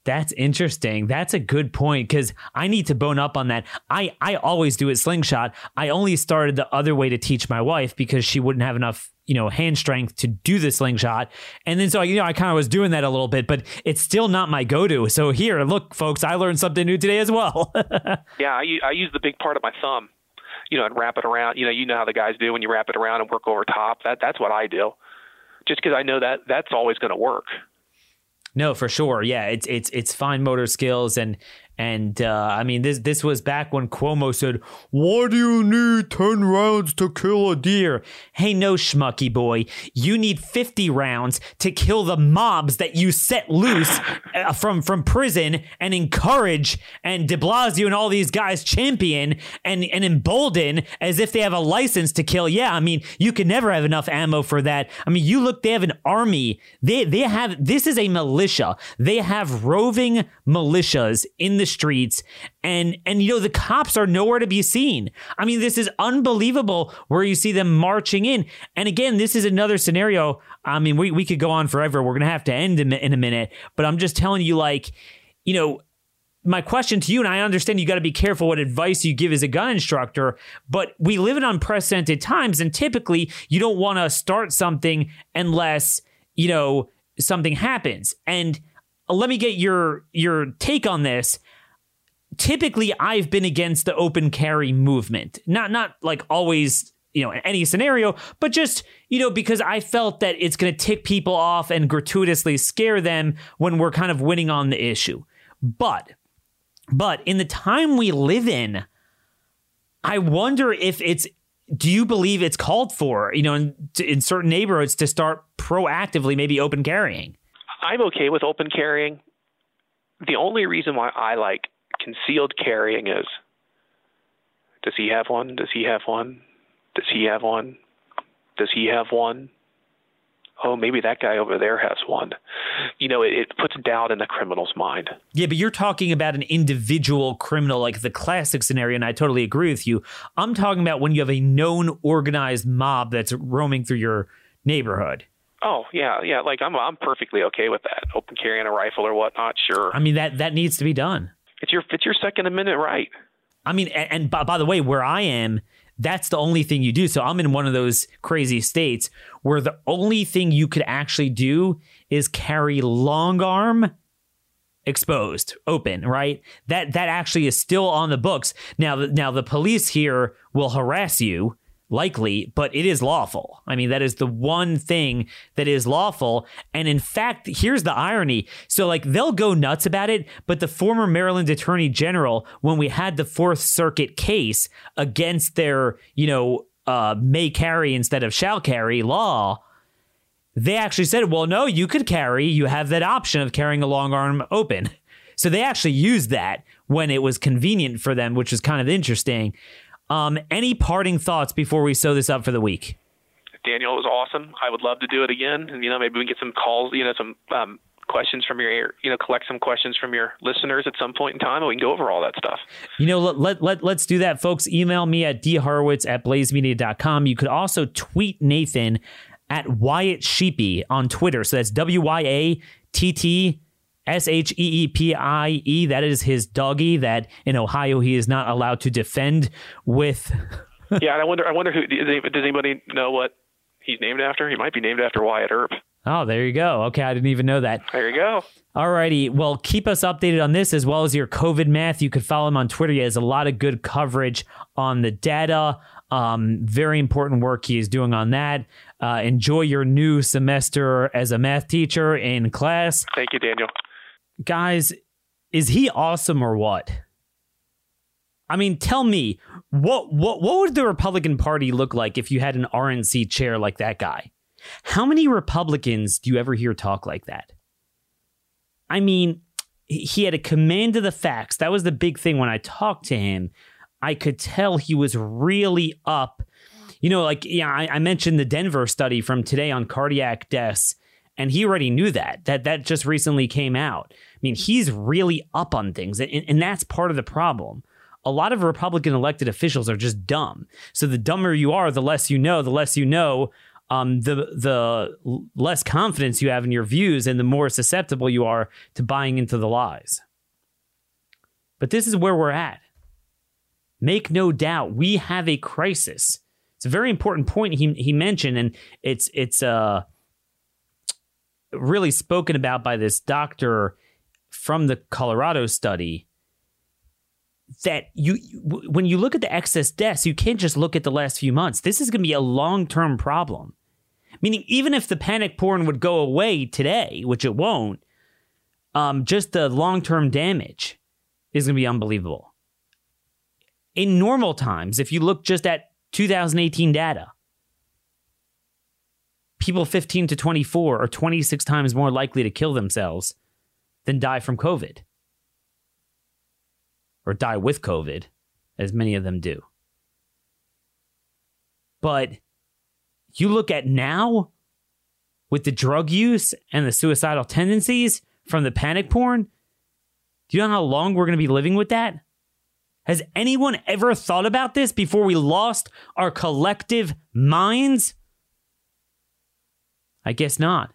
Speaker 2: That's interesting. That's a good point because I need to bone up on that. I, I always do it slingshot. I only started the other way to teach my wife because she wouldn't have enough, you know, hand strength to do the slingshot. And then so, you know, I kind of was doing that a little bit, but it's still not my go to. So here, look, folks, I learned something new today as well.
Speaker 3: yeah, I, I use the big part of my thumb, you know, and wrap it around. You know, you know how the guys do when you wrap it around and work over top. That That's what I do just because I know that that's always going to work.
Speaker 2: No, for sure. Yeah, it's it's it's fine motor skills and and uh, I mean this this was back when Cuomo said, "Why do you need ten rounds to kill a deer?" Hey, no, schmucky boy, you need fifty rounds to kill the mobs that you set loose uh, from from prison and encourage and De Blasio and all these guys champion and and embolden as if they have a license to kill. Yeah, I mean you can never have enough ammo for that. I mean you look, they have an army. They they have this is a militia. They have roving militias in the streets and and you know the cops are nowhere to be seen. I mean this is unbelievable where you see them marching in. And again, this is another scenario. I mean we we could go on forever. We're going to have to end in, in a minute, but I'm just telling you like you know my question to you, and I understand you got to be careful what advice you give as a gun instructor, but we live in unprecedented times, and typically you don't want to start something unless you know something happens. And let me get your your take on this typically I've been against the open carry movement. Not not like always, you know, in any scenario, but just, you know, because I felt that it's going to tick people off and gratuitously scare them when we're kind of winning on the issue. But but in the time we live in, I wonder if it's do you believe it's called for, you know, in, in certain neighborhoods to start proactively maybe open carrying?
Speaker 3: I'm okay with open carrying. The only reason why I like concealed carrying is does he have one? Does he have one? Does he have one? Does he have one? Oh, maybe that guy over there has one. You know, it, it, puts doubt in the criminal's mind.
Speaker 2: Yeah, but you're talking about an individual criminal, like the classic scenario, and I totally agree with you. I'm talking about when you have a known organized mob that's roaming through your neighborhood.
Speaker 3: Oh yeah, yeah. Like I'm, I'm perfectly okay with that. Open carrying a rifle or whatnot. Sure.
Speaker 2: I mean that that needs to be done.
Speaker 3: It's your it's your Second Amendment right.
Speaker 2: I mean, and, and by, by the way, where I am, that's the only thing you do. So I'm in one of those crazy states where the only thing you could actually do is carry long arm exposed, open, right? That that actually is still on the books. Now now the police here will harass you likely, but it is lawful. I mean, that is the one thing that is lawful. And in fact, here's the irony. So, like, they'll go nuts about it, but the former Maryland Attorney General, when we had the Fourth Circuit case against their, you know, uh, may carry instead of shall carry law, they actually said, well, no, you could carry. You have that option of carrying a long arm open. So they actually used that when it was convenient for them, which is kind of interesting. Um, any parting thoughts before we sew this up for the week?
Speaker 3: Daniel, it was awesome. I would love to do it again. And, you know, maybe we can get some calls, you know, some um, questions from your, you know, collect some questions from your listeners at some point in time, and we can go over all that stuff.
Speaker 2: You know, let, let, let, let's do that, folks. Email me at dhorowitz at blazemedia.com. You could also tweet Nathan at Wyatt Sheepie on Twitter. So that's W Y A T T S H E E P I E. That is his doggy that in Ohio he is not allowed to defend with.
Speaker 3: yeah, and I wonder. I wonder who does anybody know what he's named after? He might be named after Wyatt Earp.
Speaker 2: Oh, there you go. Okay, I didn't even know that.
Speaker 3: There you go.
Speaker 2: All righty. Well, keep us updated on this as well as your COVID math. You could follow him on Twitter. He has a lot of good coverage on the data. Um, very important work he is doing on that. Uh, enjoy your new semester as a math teacher in class.
Speaker 3: Thank you, Daniel
Speaker 2: guys, is he awesome or what? I mean, tell me what what what would the Republican Party look like if you had an RNC chair like that guy? How many Republicans do you ever hear talk like that? I mean, he had a command of the facts. That was the big thing when I talked to him. I could tell he was really up. You know, like yeah, I, I mentioned the Denver study from today on cardiac deaths, and he already knew that. That that just recently came out. I mean, he's really up on things, and, and that's part of the problem. A lot of Republican elected officials are just dumb. So the dumber you are, the less you know. The less you know, um, the the less confidence you have in your views, and the more susceptible you are to buying into the lies. But this is where we're at. Make no doubt, we have a crisis. It's a very important point he he mentioned, and it's it's uh really spoken about by this doctor from the Colorado study that you when you look at the excess deaths, you can't just look at the last few months. This is going to be a long-term problem. Meaning even if the panic porn would go away today, which it won't, um, just the long-term damage is going to be unbelievable. In normal times, if you look just at 2018 data, people 15 to 24 are 26 times more likely to kill themselves than die from COVID or die with COVID, as many of them do. But you look at now with the drug use and the suicidal tendencies from the panic porn, do you know how long we're going to be living with that? Has anyone ever thought about this before we lost our collective minds? I guess not.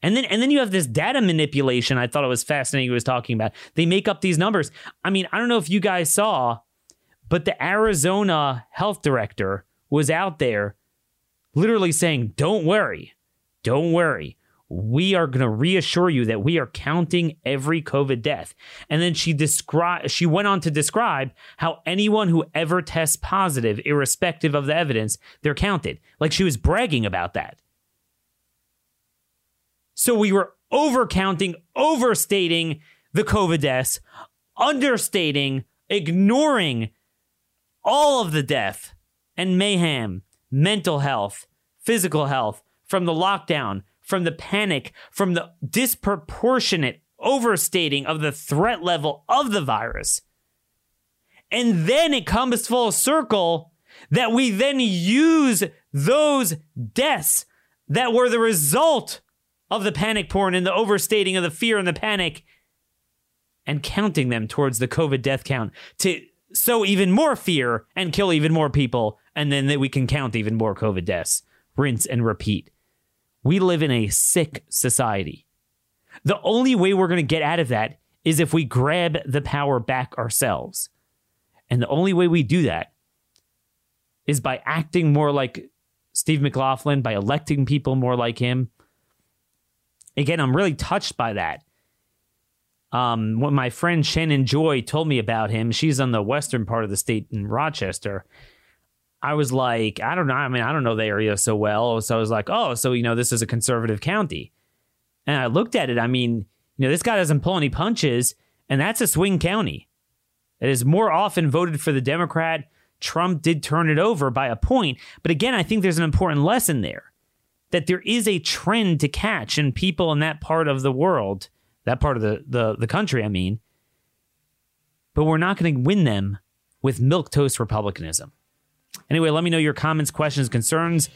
Speaker 2: And then and then you have this data manipulation. I thought it was fascinating he was talking about. They make up these numbers. I mean, I don't know if you guys saw, but the Arizona health director was out there literally saying, "Don't worry. Don't worry. We are going to reassure you that we are counting every COVID death." And then she described she went on to describe how anyone who ever tests positive, irrespective of the evidence, they're counted. Like she was bragging about that. So we were overcounting, overstating the COVID deaths, understating, ignoring all of the death and mayhem, mental health, physical health from the lockdown, from the panic, from the disproportionate overstating of the threat level of the virus. And then it comes full circle that we then use those deaths that were the result of the panic porn and the overstating of the fear and the panic and counting them towards the COVID death count to sow even more fear and kill even more people. And then that we can count even more COVID deaths. Rinse and repeat. We live in a sick society. The only way we're going to get out of that is if we grab the power back ourselves. And the only way we do that is by acting more like Steve McLaughlin, by electing people more like him. Again, I'm really touched by that. Um, what my friend Shannon Joy told me about him, she's on the western part of the state in Rochester. I was like, I don't know. I mean, I don't know the area so well. So I was like, oh, so, you know, this is a conservative county. And I looked at it. I mean, you know, this guy doesn't pull any punches, and that's a swing county. It is more often voted for the Democrat. Trump did turn it over by a point. But again, I think there's an important lesson there that there is a trend to catch in people in that part of the world, that part of the, the, the country, I mean. But we're not going to win them with milquetoast republicanism. Anyway, let me know your comments, questions, concerns.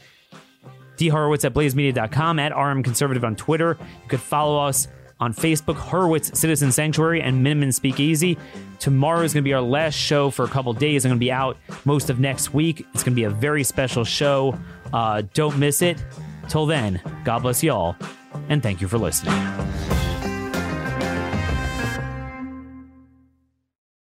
Speaker 2: D Horowitz at blazemedia.com, at RM Conservative on Twitter. You could follow us on Facebook, Horowitz Citizen Sanctuary, and Miniman Speakeasy. Tomorrow is going to be our last show for a couple days. I'm going to be out most of next week. It's going to be a very special show. Uh, don't miss it. Till then, God bless y'all, and thank you for listening.